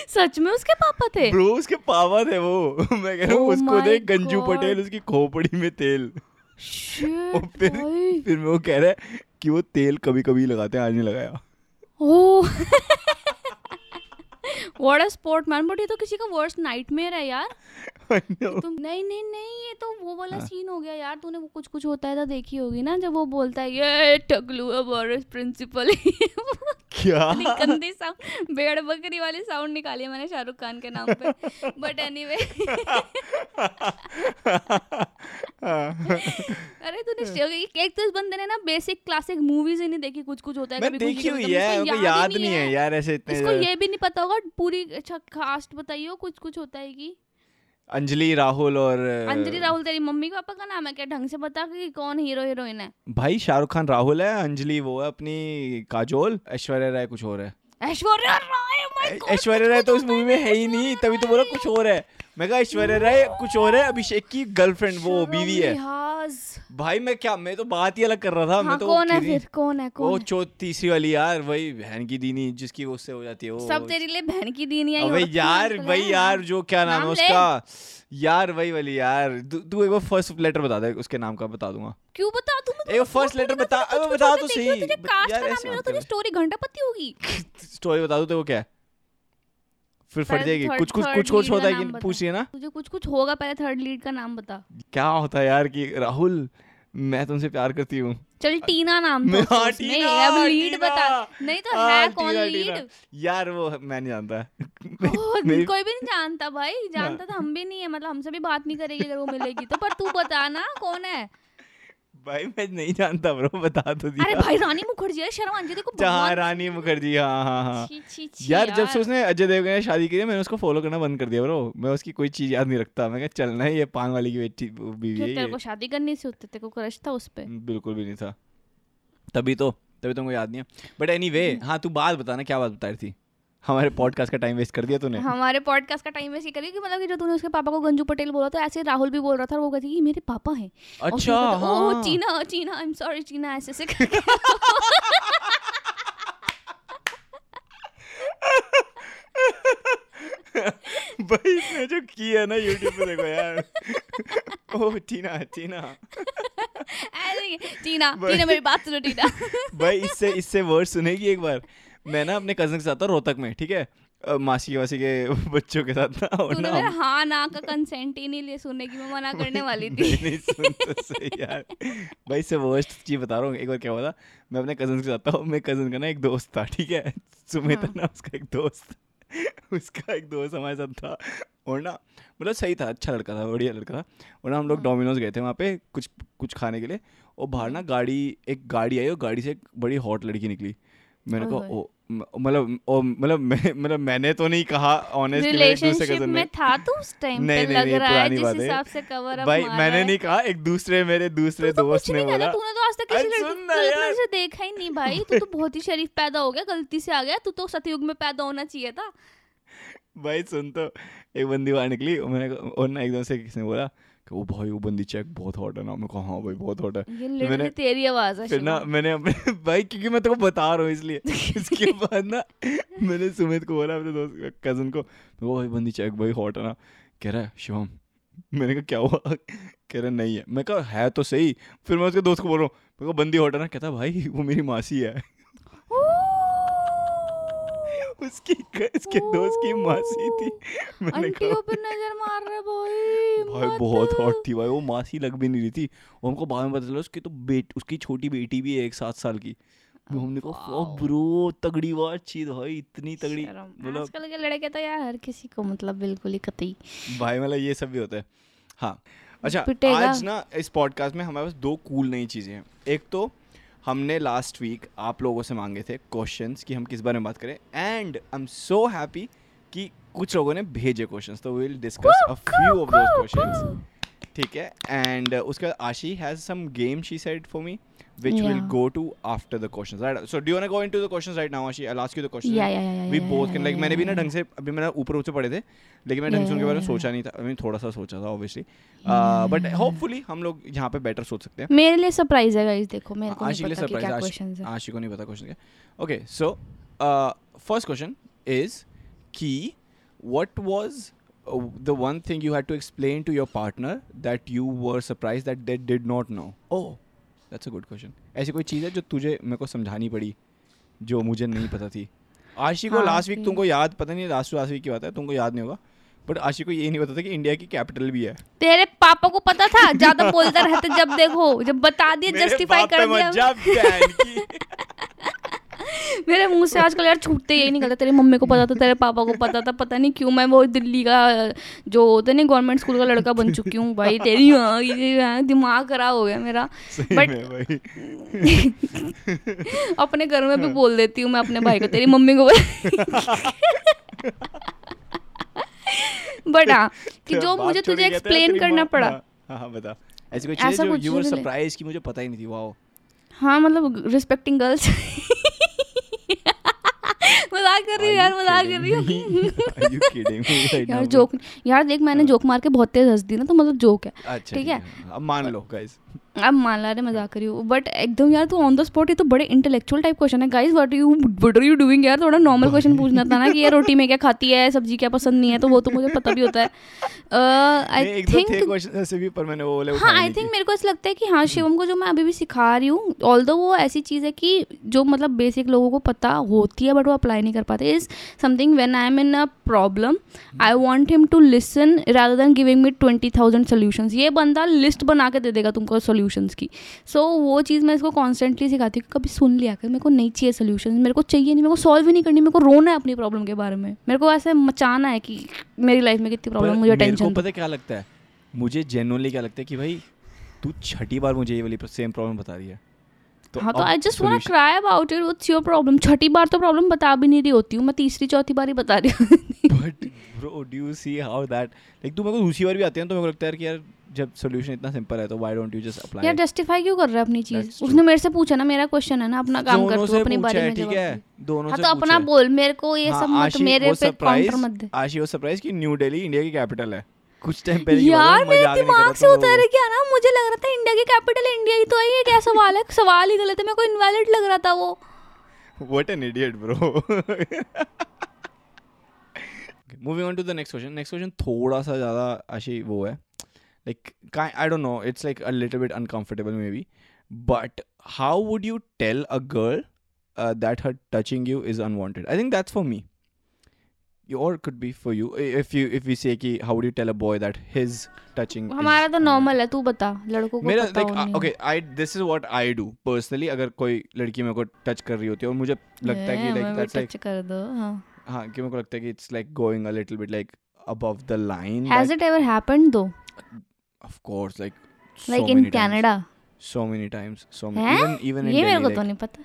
[SPEAKER 1] सच में उसके पापा थे?
[SPEAKER 2] ब्रो उसके पापा थे वो। मैं कह रहा हूँ
[SPEAKER 1] Oh
[SPEAKER 2] उसको
[SPEAKER 1] दे
[SPEAKER 2] देख गंजू पटेल उसकी खोपड़ी में तेल। और फिर फिर मैं वो कह रहा है कि वो तेल कभी कभी लगाते हैं आज नहीं लगाया।
[SPEAKER 1] ओह what a sport man but ये तो किसी का वर्स्ट नाइटमेयर है यार।
[SPEAKER 2] I
[SPEAKER 1] तुम नहीं नहीं नहीं ये तो वो वाला
[SPEAKER 2] हाँ।
[SPEAKER 1] सीन हो गया यार। तूने वो कुछ कुछ होता है तो देखी होगी ना जब वो बोलता है ये टकलू अब प्रिंसिपल
[SPEAKER 2] क्या?
[SPEAKER 1] गंदी साउंड भेड़ बकरी वाली साउंड निकाली मैंने शाहरुख खान के नाम पे। बट एनीवे अरे तूने श- एक तो इस बंदे ने ना बेसिक क्लासिक मूवीज़ ही नहीं देखी कुछ कुछ होता है कभी
[SPEAKER 2] देखी हुई है याद नहीं है। यार ऐसे इतने
[SPEAKER 1] इसको ये भी नहीं पता होगा पूरी अच्छा कास्ट बताइयो कुछ कुछ होता है कि?
[SPEAKER 2] अंजलि राहुल और
[SPEAKER 1] अंजलि राहुल तेरी मम्मी पापा का नाम है क्या? ढंग से बता कि कौन हीरो हीरोइन है।
[SPEAKER 2] भाई शाहरुख खान राहुल है अंजलि वो है अपनी काजोल ऐश्वर्या राय कुछ और है।
[SPEAKER 1] ऐश्वर्या राय oh
[SPEAKER 2] ऐश्वर्या राय तो उस मूवी में है ही नहीं तभी तो बोला कुछ और है। मैं कहा ऐश्वर्या राय कुछ और है? अभिषेक की गर्लफ्रेंड वो बीवी है। भाई मैं क्या मैं तो बात ही अलग कर रहा था
[SPEAKER 1] हाँ
[SPEAKER 2] मैं तो
[SPEAKER 1] कौन है फिर? कौन है कौन है?
[SPEAKER 2] चौ तीसरी वाली यार वही बहन की दीनी जिसकी वो उससे हो जाती है वो
[SPEAKER 1] सब तेरे लिए बहन की दीनी है,
[SPEAKER 2] यार
[SPEAKER 1] आजकल
[SPEAKER 2] वही यार जो क्या नाम है उसका? यार वही वाली यार तू तू एक बार फ़र्स्ट लेटर बता दे उसके नाम का बता दूँगा।
[SPEAKER 1] क्यों बता? तू मुझे
[SPEAKER 2] एक first letter बता, अबे बता तो सही। यार
[SPEAKER 1] लेना
[SPEAKER 2] मत
[SPEAKER 1] तुझे
[SPEAKER 2] कर।
[SPEAKER 1] स्टोरी घंटा पत्ती होगी।
[SPEAKER 2] स्टोरी बता दूँ तो वो क्या है? फिर फट जाएगी। कुछ कुछ कुछ कुछ होता है कि पूछिए ना।
[SPEAKER 1] तुझे कुछ कुछ होगा पहले थर्ड लीड का नाम बता।
[SPEAKER 2] क्या होता है यार कि राहुल मैं तुमसे प्यार करती हूँ।
[SPEAKER 1] चल टीना नाम
[SPEAKER 2] मैं-
[SPEAKER 1] था
[SPEAKER 2] हाँ, टीना,
[SPEAKER 1] अब लीड बता। नहीं तो
[SPEAKER 2] हाँ,
[SPEAKER 1] है कौन
[SPEAKER 2] टीना,
[SPEAKER 1] लीड
[SPEAKER 2] टीना। यार वो मैं नहीं जानता। मेरी-
[SPEAKER 1] कोई भी नहीं जानता भाई। जानता तो हम भी नहीं है मतलब हमसे भी बात नहीं करेगी अगर वो मिलेगी तो। पर तू बता ना कौन है?
[SPEAKER 2] भाई मैं नहीं जानता ब्रो बता तो दिया।
[SPEAKER 1] अरे भाई रानी मुखर्जी है शर्मा जी देखो
[SPEAKER 2] जहाँ रानी मुखर्जी हाँ हाँ हाँ।
[SPEAKER 1] छी,
[SPEAKER 2] यार जब से उसने अजय देवगन ने शादी की मैंने उसको फॉलो करना बंद कर दिया ब्रो मैं उसकी कोई चीज़ याद नहीं रखता। मैं क्या चलना है ये पांग वाली की बेटी बीवी है
[SPEAKER 1] तेरे को शादी करनी से होते तेरे को क्रश था उस पे।
[SPEAKER 2] बिल्कुल भी नहीं था। तभी तो तभी तुमको याद नहीं है। बट एनी वे हाँ तू बात बताना क्या बात बता रही थी? हमारे पॉडकास्ट का टाइम वेस्ट कर दिया तूने।
[SPEAKER 1] हमारे पॉडकास्ट का टाइम ऐसे करिए कि मतलब कि जो तूने उसके पापा को गंजू पटेल बोला था ऐसे राहुल भी बोल रहा था और वो कहती कि मेरे पापा हैं।
[SPEAKER 2] अच्छा
[SPEAKER 1] ओह
[SPEAKER 2] हाँ।
[SPEAKER 1] चीना चीना आई एम सॉरी चीना ऐसे करके।
[SPEAKER 2] भाई इसने जो किया ना यूट्यूब पे देखो यार। ओह टीना टीना
[SPEAKER 1] चीना चीना मेरी बात सुनो टीना
[SPEAKER 2] भाई इससे इससे वर्ड सुनेगी एक बार? मैं ना अपने कज़न के साथ था रोहतक में ठीक है? मासी वासी के बच्चों के साथ ना और
[SPEAKER 1] तूने
[SPEAKER 2] ना
[SPEAKER 1] मेरा हाँ ना का कंसेंट ही नहीं लिए सुनने की मैं मना करने वाली थी।
[SPEAKER 2] नहीं नहीं सुन तो सही यार। भाई इससे वर्स्ट चीज़ बता रहा हूँ एक बार क्या हुआ था? मैं अपने कज़न के साथ था और मेरे कज़न का ना एक दोस्त था ठीक है? सुमित
[SPEAKER 1] हाँ।
[SPEAKER 2] ना उसका एक दोस्त। उसका एक दोस्त हमारे साथ था और ना मतलब सही था अच्छा लड़का था बढ़िया लड़का था। और ना हम लोग
[SPEAKER 1] हाँ।
[SPEAKER 2] डोमिनोज गए थे वहाँ पे कुछ कुछ खाने के लिए और बाहर ना गाड़ी एक गाड़ी आई और गाड़ी से एक बड़ी हॉट लड़की निकली। मैंने कहा ओ मतलब ओ मतलब मैं मतलब मैंने तो नहीं कहा ऑनेस्टली
[SPEAKER 1] रिलेशनशिप में था तू उस टाइम पे
[SPEAKER 2] नहीं,
[SPEAKER 1] लग रहा है जिस हिसाब से कवर अप
[SPEAKER 2] भाई मैंने नहीं कहा एक दूसरे मेरे दूसरे
[SPEAKER 1] तो
[SPEAKER 2] दोस्त ने बोला।
[SPEAKER 1] तूने तो आज तक किसी लड़की को से देखा ही नहीं भाई। तू तो बहुत ही शरीफ पैदा हो गया गलती से आ गया। तू तो सतयुग में पैदा होना चाहिए था।
[SPEAKER 2] भाई सुन तो एक बंदी बाहर निकली मैंने और ना एकदम से किसी ने बोला कि वो भाई वो बंदी चेक बहुत हॉट है ना। मैं कहा हाँ भाई बहुत हॉट है।
[SPEAKER 1] ये
[SPEAKER 2] तो मैंने
[SPEAKER 1] तेरी आवाज़ है
[SPEAKER 2] फिर ना मैंने अपने भाई क्योंकि मैं तेको बता रहा हूँ इसलिए। इसके बाद ना मैंने सुमित को बोला अपने दोस्त कज़न को कहा, भाई बंदी चेक भाई हॉट है ना। कह रहा है शिवम मैंने कहा क्या हुआ? कह रहा नहीं है। मैं कहा है तो सही। फिर मैं उसके दोस्त को बोल रहा हूँ बंदी हॉट है ना? कहता भाई वो मेरी मासी है। उसकी उसके दोस्त की मासी थी। मैंने कहा
[SPEAKER 1] पे नज़र मार रहे भाई
[SPEAKER 2] भाई बहुत हॉट थी भाई वो मासी लग भी नहीं रही थी। और हमको बाद में पता चला उसकी तो बेट उसकी छोटी बेटी भी है एक सात साल की। तो हमने कहा। ब्रो तगड़ी बातचीत भाई इतनी तगड़ी। मतलब
[SPEAKER 1] आजकल के लड़के तो यार हर किसी को मतलब बिल्कुल ही कतई।
[SPEAKER 2] भाई मतलब ये सब भी होता है। हाँ अच्छा आज ना इस पॉडकास्ट में हमारे पास दो कूल नई चीज़ें हैं। एक तो हमने लास्ट वीक आप लोगों से मांगे थे क्वेश्चंस कि हम किस बारे में बात करें। And I am so happy कि कुछ लोगों ने भेजे क्वेश्चंस तो will discuss a few of those questions ठीक है एंड उसके बाद Ashi has some game she said for me which
[SPEAKER 1] yeah.
[SPEAKER 2] will go to after the questions right so do you want to go into the questions right now ashi i'll ask you the questions
[SPEAKER 1] Yeah, yeah, yeah,
[SPEAKER 2] we
[SPEAKER 1] yeah,
[SPEAKER 2] both
[SPEAKER 1] yeah,
[SPEAKER 2] can like मैंने भी ना ढंग से अभी मैंने ऊपर ऊपर पढ़े थे लेकिन मैं ढंग से उनके बारे में सोचा नहीं था आई मीन थोड़ा सा सोचा था ऑब्वियसली बट होपफुली हम लोग यहाँ पे बेटर सोच सकते हैं
[SPEAKER 1] मेरे लिए सरप्राइज़ है गाइस देखो मेरे को
[SPEAKER 2] आशी के
[SPEAKER 1] नहीं
[SPEAKER 2] लिए
[SPEAKER 1] पता कि क्या
[SPEAKER 2] सरप्राइज़
[SPEAKER 1] क्वेश्चंस है
[SPEAKER 2] आशी को नहीं पता क्वेश्चन क्या okay so first question is कि what was uh, the one thing you had to explain to your partner that you were surprised that they did not know? Oh. That's a good question. ऐसी कोई चीज़ है जो तुझे मेरे को समझानी पड़ी जो मुझे नहीं पता थी? आशी को लास्ट वीक तुमको याद पता नहीं लास्ट लास्ट वीक की बात है तुमको याद नहीं होगा बट आशी को ये नहीं पता था कि इंडिया की कैपिटल भी है।
[SPEAKER 1] तेरे पापा को पता था? ज़्यादा बोलते रहते जब देखो जब बता दिए जस्टिफाई कर दिया। मेरे मुँह से आजकल यार छूटते यही निकलता तेरी मम्मी को पता था तेरे पापा को पता था पता नहीं क्यों मैं वो दिल्ली का जो होते नहीं गवर्नमेंट स्कूल का लड़का बन चुकी हूँ भाई तेरी हाँ, हाँ, दिमाग खराब हो गया मेरा। बट अपने घर में भी बोल देती हूँ मैं अपने भाई को तेरी मम्मी को बट हाँ कि जो मुझे तुझे
[SPEAKER 2] है,
[SPEAKER 1] एक्सप्लेन करना पड़ा।
[SPEAKER 2] हाँ, हाँ हाँ बता। ऐसी कोई चीज़ जो यू वर सरप्राइज़ की मुझे पता ही नहीं थी? वाओ
[SPEAKER 1] हाँ मतलब रिस्पेक्टिंग गर्ल्स मज़ाक कर रही हूँ यार मज़ाक कर रही हूँ।
[SPEAKER 2] Are you kidding me right
[SPEAKER 1] यार जोक यार देख मैंने जोक मार के बहुत तेज हंस दी ना तो मतलब जोक है।
[SPEAKER 2] अच्छा
[SPEAKER 1] ठीक है।
[SPEAKER 2] अब मान लो गाइस
[SPEAKER 1] अब मान ला रहे मज़ाक कर रही हूँ बट एकदम यार तू ऑन द स्पॉट ये तो बड़े इंटेलेक्चुअल टाइप क्वेश्चन है। Guys what you what are you doing यार? थोड़ा नॉर्मल क्वेश्चन पूछना था ना कि ये रोटी में क्या खाती है सब्ज़ी क्या पसंद नहीं है तो वो तो मुझे पता भी होता है। आई
[SPEAKER 2] थे
[SPEAKER 1] थिंक
[SPEAKER 2] क्वेश्चन ऐसे भी पर मैंने वो वाले
[SPEAKER 1] हाँ आई थिंक मेरे को ऐसा लगता है कि हाँ शिवम को जो मैं अभी भी सिखा रही हूँ ऑल वो ऐसी चीज़ है कि जो मतलब बेसिक लोगों को पता होती है बट वो अप्लाई नहीं कर पाते is something when I am in a problem I want him to listen rather than giving me twenty thousand solution ये बंदा लिस्ट बना के दे देगा तुमको सोल्यूशंस की। सो so, वो चीज़ मैं इसको कॉन्स्टेंटली सिखाती हूँ कि कभी सुन लिया कर मेरे को नहीं चाहिए सोल्यूशन मेरे को चाहिए नहीं मेरे को सॉल्व ही नहीं करनी मेरे को रोना है अपनी प्रॉब्लम के बारे में। मेरे को ऐसे मचाना है कि मेरी लाइफ में कितनी प्रॉब्लम मुझे टेंशन
[SPEAKER 2] पता है क्या लगता है? मुझे जेन्युइनली क्या लगता है कि भाई तू छठी बार मुझे ये वाली सेम प्रॉब्लम बता रही है।
[SPEAKER 1] हाँ तो I just
[SPEAKER 2] want
[SPEAKER 1] cry about it what's your problem छठी बार तो प्रॉब्लम बता भी नहीं रही होती हूँ मैं तीसरी चौथी बार ही बता रही हूँ।
[SPEAKER 2] But bro do you see how that like तू मेरे को दूसरी बार भी आती है तो मेरे को लगता है कि यार जब सॉल्यूशन इतना सिंपल है तो why don't you just apply
[SPEAKER 1] यार जस्टिफाई क्यों कर रहा है अपनी चीज़? उसने मेरे से पूछा ना मेरा क्वेश्चन है ना अपना काम कर तू अपनी बारे में
[SPEAKER 2] ठीक है? दोनों
[SPEAKER 1] हाँ
[SPEAKER 2] से
[SPEAKER 1] तो अपना बोल मेरे को ये
[SPEAKER 2] हाँ,
[SPEAKER 1] सब मत मेरे पे काउंटर मत दे।
[SPEAKER 2] आशी वो सरप्राइज़ कि न्यू दिल्ली इंडिया की कैपिटल है। कुछ टाइम पहले
[SPEAKER 1] यार मेरे दिमाग से उतर गया ना? मुझे लग रहा था इंडिया की कैपिटल इंडिया ही तो है ये क्या सवाल है? सवाल ही गलत है मेरे को इनवैलिड लग रहा था वो।
[SPEAKER 2] What an idiot, bro. Moving on to the next question. Next question थोड़ा सा ज़्यादा आशी वो है। like kind I don't know it's like a little bit uncomfortable maybe but how would you tell a girl uh, that her touching you is unwanted I think that's for me or it could be for you if you if we say कि how would you tell a boy that his touching is
[SPEAKER 1] हमारा तो
[SPEAKER 2] unwanted?
[SPEAKER 1] Normal है तू बता लड़कों को
[SPEAKER 2] मेरा
[SPEAKER 1] पता
[SPEAKER 2] लाइक
[SPEAKER 1] हो नहीं
[SPEAKER 2] okay I this is what I do personally अगर कोई लड़की मेरे को टच कर रही होती है और मुझे लगता है कि लाइक दैट्स लाइक
[SPEAKER 1] टच कर दो हाँ
[SPEAKER 2] हाँ कि मेरे को लगता है कि it's like going a little bit like above the line
[SPEAKER 1] has it ever happened though
[SPEAKER 2] Of course like so
[SPEAKER 1] like in
[SPEAKER 2] many times.
[SPEAKER 1] Canada
[SPEAKER 2] so many times so many
[SPEAKER 1] हैं?
[SPEAKER 2] even even in
[SPEAKER 1] ये मेरे को
[SPEAKER 2] like,
[SPEAKER 1] तो नहीं पता।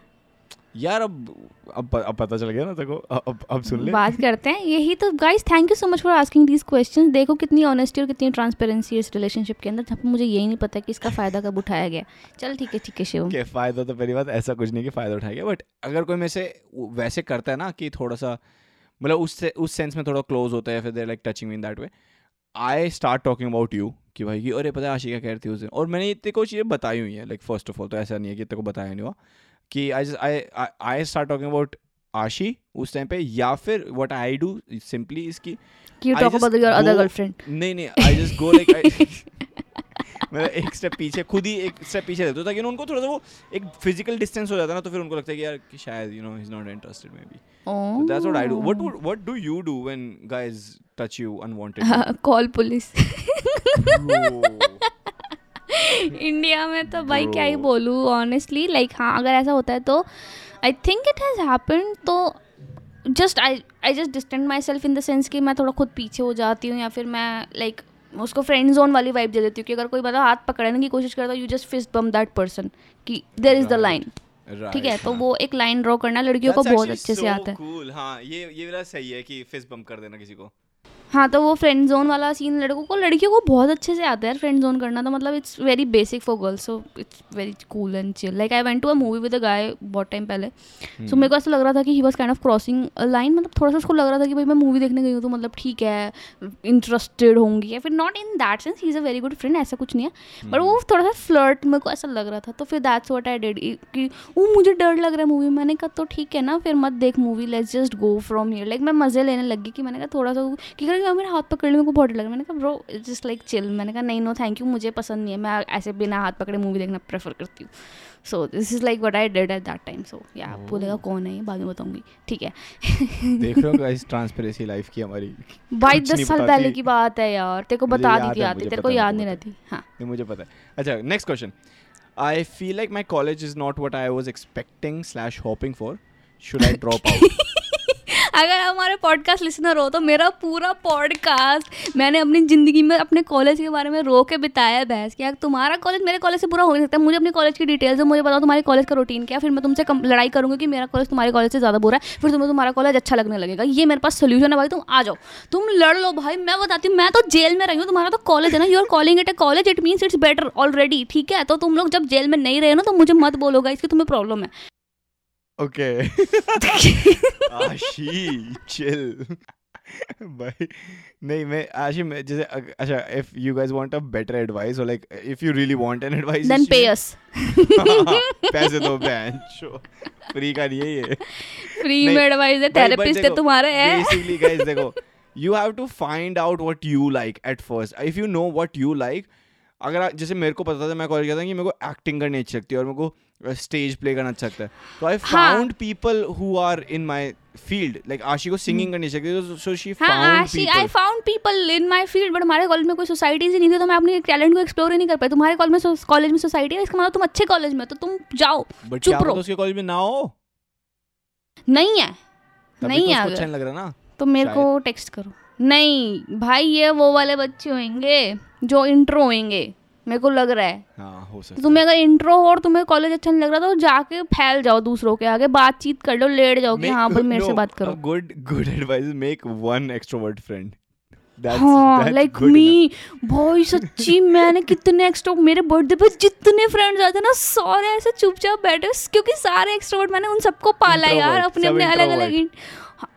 [SPEAKER 2] यार अब अब अब पता चल गया ना तेको अब अब- अब सुन ले।
[SPEAKER 1] बात करते हैं यही तो guys thank you so much for asking these questions देखो कितनी ऑनेस्टी और कितनी ट्रांसपेरेंसी है इस रिलेशनशिप के अंदर जहाँ पे मुझे यही नहीं पता कि इसका फ़ायदा कब उठाया गया। चल ठीक है ठीक है शिवम।
[SPEAKER 2] के फ़ायदा तो पहली बात ऐसा कुछ नहीं कि फ़ायदा उठाएगा बट अगर कोई में से वैसे करता है ना कि थोड़ा सा मतलब उस उस सेंस में थोड़ा क्लोज होता है फिर there like touching in that way I start talking about you कि भाई कि, अरे, पता है आशी क्या कह रही थी उस दिन? और मैंने इतने को चीज़ें बताई हुई हैं लाइक फ़र्स्ट ऑफ़ ऑल तो ऐसा नहीं है कि इतने को बताया नहीं हुआ कि I I I start talking about Ashi उस टाइम पे या फिर व्हाट आई डू सिंपली इसकी
[SPEAKER 1] कि
[SPEAKER 2] I
[SPEAKER 1] talk about your
[SPEAKER 2] other
[SPEAKER 1] girlfriend
[SPEAKER 2] नहीं नहीं आई जस्ट गो लाइक मतलब एक स्टेप पीछे खुद ही एक स्टेप पीछे रहता हूँ। ताकि उनको थोड़ा सा वो एक फ़िज़िकल डिस्टेंस हो जाता है ना तो फिर उनको लगता है कि यार कि शायद you know he is not
[SPEAKER 1] interested
[SPEAKER 2] maybe. That's what I do what what do you do when guys touch you unwanted
[SPEAKER 1] call police India में तो भाई क्या ही. बोलूँ ऑनेस्टली लाइक हाँ अगर ऐसा होता है तो I think it has happen तो just I I just distant myself in the sense कि मैं थोड़ा खुद पीछे हो जाती हूँ या फिर मैं लाइक like, उसको फ्रेंड जोन वाली वाइब दे देती हूँ कि अगर कोई मतलब हाथ पकड़ने की कोशिश करता है you just fist bump that person कि देर इज़ द लाइन ठीक है? तो वो एक लाइन ड्रॉ करना लड़कियों को बहुत अच्छे से आता है।
[SPEAKER 2] हाँ ये ये वाला सही है कि फिस्ट बम कर देना किसी को।
[SPEAKER 1] हाँ तो वो फ्रेंड जोन वाला सीन लड़कों को लड़कियों को बहुत अच्छे से आता है फ्रेंड जोन करना तो मतलब it's very basic for girls so it's very cool and chill like I went to a movie with a guy बहुत टाइम पहले सो मेरे को ऐसा लग रहा था कि he was kind of crossing line मतलब थोड़ा सा उसको लग रहा था कि भाई मैं मूवी देखने गई हूँ तो मतलब ठीक है इंटरेस्टेड होंगी या फिर not in that sense he is a very good friend ऐसा कुछ नहीं है बट वो थोड़ा सा फ्लर्ट मेरे को ऐसा लग रहा था तो फिर दैट्स वॉट आई डेड कि वो मुझे डर लग रहा है मूवी मैंने कहा तो ठीक है ना फिर मत देख movie let's just go from here like मैं मज़े लेने लगी कि मैंने कहा थोड़ा सा कि कर मेरे हाथ पकड़ मेरे को बहुत डर लग। मैंने कहा ब्रो जस्ट लाइक चिल मैंने कहा नहीं नो थैंक यू मुझे पसंद नहीं है। मैं ऐसे बिना हाथ पकड़े मूवी देखना प्रेफर करती हूँ. So this is like what I did at that time so या आप बोलेगा कौन है ये? बाद में बताऊँगी। ठीक है।
[SPEAKER 2] देख रहे हो गाइस ट्रांसपेरेंसी लाइफ की हमारी
[SPEAKER 1] भाई दस साल पहले की बात है यार। तेरे को बता दी थी आती तेरे को याद नहीं रहती। हाँ।
[SPEAKER 2] नहीं मुझे पता है। अच्छा next question I feel like my college is not what I was expecting slash hoping for should I drop out
[SPEAKER 1] अगर हमारे पॉडकास्ट लिसनर हो तो मेरा पूरा पॉडकास्ट मैंने अपनी ज़िंदगी में, अपने कॉलेज के बारे में रो के बिताया बहस कि तुम्हारा कॉलेज मेरे कॉलेज से पूरा हो नहीं सकता। मुझे अपने कॉलेज की डिटेल्स है मुझे बताओ तुम्हारे कॉलेज का रूटीन क्या फिर मैं तुमसे लड़ाई करूँगी कि मेरा कॉलेज तुम्हारे कॉलेज से ज़्यादा बुरा है। फिर तुम्हें तुम्हारा कॉलेज अच्छा लगने लगेगा। ये मेरे पास सोल्यूशन है भाई। तुम आ जाओ। तुम लड़ लो भाई। मैं बताती हूँ, मैं तो जेल में रही हूँ। तुम्हारा तो कॉलेज है ना। You are calling it a college it means it's better already ठीक है? तो तुम लोग जब जेल में नहीं रहे हो ना तो मुझे मत बोलोगा इसकी तुम्हें प्रॉब्लम है।
[SPEAKER 2] ओके आशी चिल भाई नहीं मैं आशी मैं जैसे अच्छा if you guys want a better advice और like if you really want an advice
[SPEAKER 1] then pay us
[SPEAKER 2] पैसे दो बेंच फ्री का नहीं है ये।
[SPEAKER 1] फ्री में एडवाइस है थेरेपिस्ट है तुम्हारे है।
[SPEAKER 2] basically guys देखो you have to find out what you like at first. If you know what you like अगर आप- जैसे मेरे को पता था मैं कॉलेज गया था कि मेरे को एक्टिंग करनी अच्छी लगती है और मेरे को स्टेज प्ले करना अच्छा लगता है। तो आई। Found people who are in my field like Ashi को सिंगिंग करनी अच्छी लगती है सो शी
[SPEAKER 1] हाँ found Ashi
[SPEAKER 2] I
[SPEAKER 1] found people in my field but हमारे कॉलेज में कोई सोसाइटीज ही नहीं थी तो मैं अपने टैलेंट को एक्सप्लोर ही नहीं कर पाई। तुम्हारे कॉलेज में कॉलेज में सोसाइटी है इसका मतलब तुम अच्छे कॉलेज में हो, तो तुम जाओ चुप रहो।
[SPEAKER 2] उसके कॉलेज में ना हो?
[SPEAKER 1] नहीं है। नहीं
[SPEAKER 2] तो
[SPEAKER 1] है
[SPEAKER 2] अच्छा लग रहा ना
[SPEAKER 1] तो मेरे को टेक्स्ट करो। नहीं भाई ये वो वाले बच्चे होंगे। जो इंट्रो होंगे मेरे को लग रहा है।
[SPEAKER 2] हाँ हो सकता
[SPEAKER 1] तुम्हें अगर इंट्रो हो और तुम्हें कॉलेज अच्छा नहीं लग रहा तो जाके फैल जाओ दूसरों के आगे बातचीत कर लो लेट जाओ कि हाँ भाई मेरे से बात करो।
[SPEAKER 2] Good good advice make one extrovert
[SPEAKER 1] friend like me भाई सच्ची मैंने कितने एक्स्ट्रो मेरे बर्थडे पे जितने फ्रेंड्स आते हैं ना सारे ऐसे चुपचाप बैठे क्योंकि सारे एक्स्ट्रोवर्ट मैंने उन सबको पाला यार अपने अपने अलग अलग।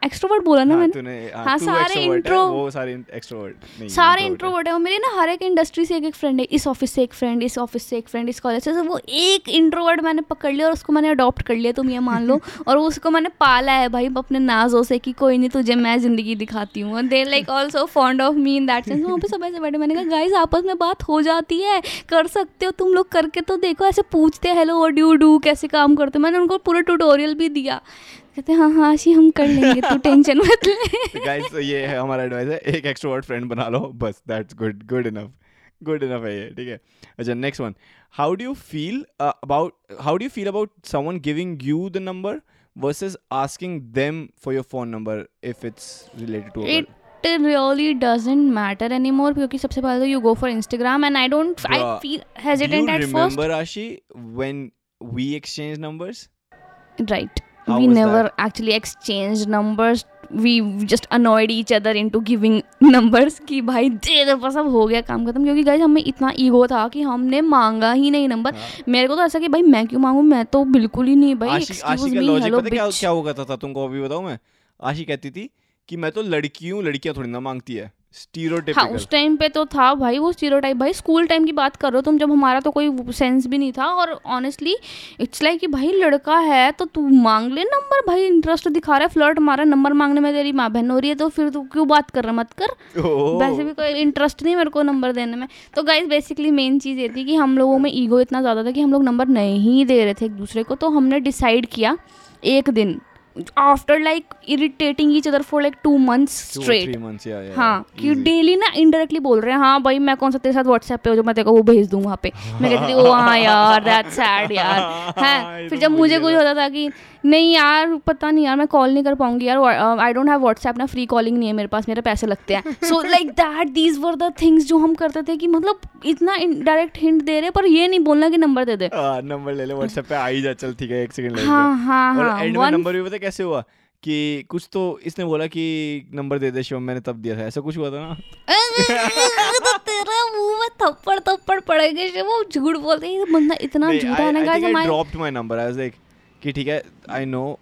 [SPEAKER 1] एक्स्ट्रोवर्ट बोला ना
[SPEAKER 2] हाँ,
[SPEAKER 1] मैंने। हाँ, सारे
[SPEAKER 2] है,
[SPEAKER 1] intro-
[SPEAKER 2] वो सारे एक्सट्रोवर्ट नहीं
[SPEAKER 1] सारे इंट्रोवर्ट है। और मेरे ना हर एक इंडस्ट्री से एक एक फ्रेंड है। इस ऑफ़िस से एक फ्रेंड इस ऑफ़िस से एक फ्रेंड इस कॉलेज से। वो एक इंट्रोवर्ट मैंने पकड़ लिया और उसको मैंने अडॉप्ट कर लिया तुम ये मान लो। और उसको मैंने पाला है भाई अपने नाजों से कि कोई नहीं तुझे मैं ज़िंदगी दिखाती हूँ। They like also fond of me in that sense वहाँ पे सब ऐसे बैठे मैंने कहा गाइस आपस में बात हो जाती है। कर सकते हो तुम लोग करके तो देखो। ऐसे पूछते हेलो व्हाट डू डू कैसे काम करते हो? मैंने उनको पूरा ट्यूटोरियल भी दिया। कहते हाँ हाँ आशी हम कर लेंगे तू टेंशन मत ले।
[SPEAKER 2] गाइस तो ये है हमारा एडवाइस है एक एक्सट्रोवर्ट फ्रेंड बना लो बस that's good good enough good enough है ये ठीक है? अच्छा next one how do you feel about how do you feel about someone giving you the number versus asking them for your phone number if it's related to it
[SPEAKER 1] it really doesn't matter anymore क्योंकि सबसे पहले तो you go for Instagram and I don't I feel hesitant at first
[SPEAKER 2] remember Ashi when we exchange numbers
[SPEAKER 1] right
[SPEAKER 2] How
[SPEAKER 1] we never
[SPEAKER 2] that?
[SPEAKER 1] actually exchanged numbers. We just annoyed each other into giving numbers कि भाई दे दे बस अब हो गया काम खत्म। क्योंकि guys हमें इतना ईगो था कि हमने मांगा ही नहीं नंबर
[SPEAKER 2] हाँ।
[SPEAKER 1] मेरे को तो ऐसा कि भाई मैं क्यों मांगू? मैं तो बिल्कुल ही नहीं भाई
[SPEAKER 2] आशी
[SPEAKER 1] एक्सक्यूज मी हेलो
[SPEAKER 2] पता क्या
[SPEAKER 1] बिच
[SPEAKER 2] क्या होगा था? तुमको अभी बताऊँ मैं? आशी कहती थी कि मैं तो लड़की हूँ लड़कियाँ थोड़ी ना मांगती है।
[SPEAKER 1] हाँ उस टाइम पे तो था भाई वो स्टीरियोटाइप भाई स्कूल टाइम की बात कर रहे हो तुम जब हमारा तो कोई सेंस भी नहीं था और ऑनेस्टली इट्स लाइक कि भाई लड़का है तो तू मांग ले नंबर भाई इंटरेस्ट दिखा रहा है फ्लर्ट मारा नंबर मांगने में तेरी माँ बहन हो रही है तो फिर तू क्यों बात कर रहा मत कर। वैसे भी कोई इंटरेस्ट नहीं मेरे को नंबर देने में। तो गाइज़ बेसिकली मेन चीज़ ये थी कि हम लोगों में ईगो इतना ज़्यादा था कि हम लोग नंबर नहीं दे रहे थे एक दूसरे को तो हमने डिसाइड किया एक दिन after like irritating each other for like two months straight हाँ कि डेली ना इनडायरेक्टली बोल रहे हैं हाँ भाई मैं कौन सा तेरे साथ व्हाट्सएप पे हो जो मैं तेरे वो भेज दूँ वहाँ पे? मैं कहती थी ओ हाँ यार दैट सैड यार. है फिर जब मुझे कुछ होता था कि नहीं यार पता नहीं यार मैं कॉल नहीं कर पाऊँगी यार आई डोंट हैव व्हाट्सएप ना फ्री कॉलिंग नहीं है मेरे पास मेरे पैसे लगते हैं। So like that these were the things जो हम करते थे कि मतलब इतना डायरेक्ट हिंट दे रहे पर ये नहीं बोलना कि नंबर दे दे।
[SPEAKER 2] नंबर ले ले व्हाट्सएप पे आ ही जा चल ठीक है एक सेकंड लगेगा।
[SPEAKER 1] हाँ हाँ
[SPEAKER 2] और
[SPEAKER 1] हाँ
[SPEAKER 2] एंड में नंबर भी पता कैसे हुआ? कि कुछ तो इसने बोला कि नंबर दे दे शिवम मैंने तब दिया था ऐसा कुछ हुआ था ना?
[SPEAKER 1] तो तेरे मुँह में थप्पड़ थप्पड़ पड़ेंगे वो झूठ बोलते हैं ये बंदा इतना झूठा है ना
[SPEAKER 2] guys
[SPEAKER 1] I
[SPEAKER 2] dropped my number I was like कि ठीक है I know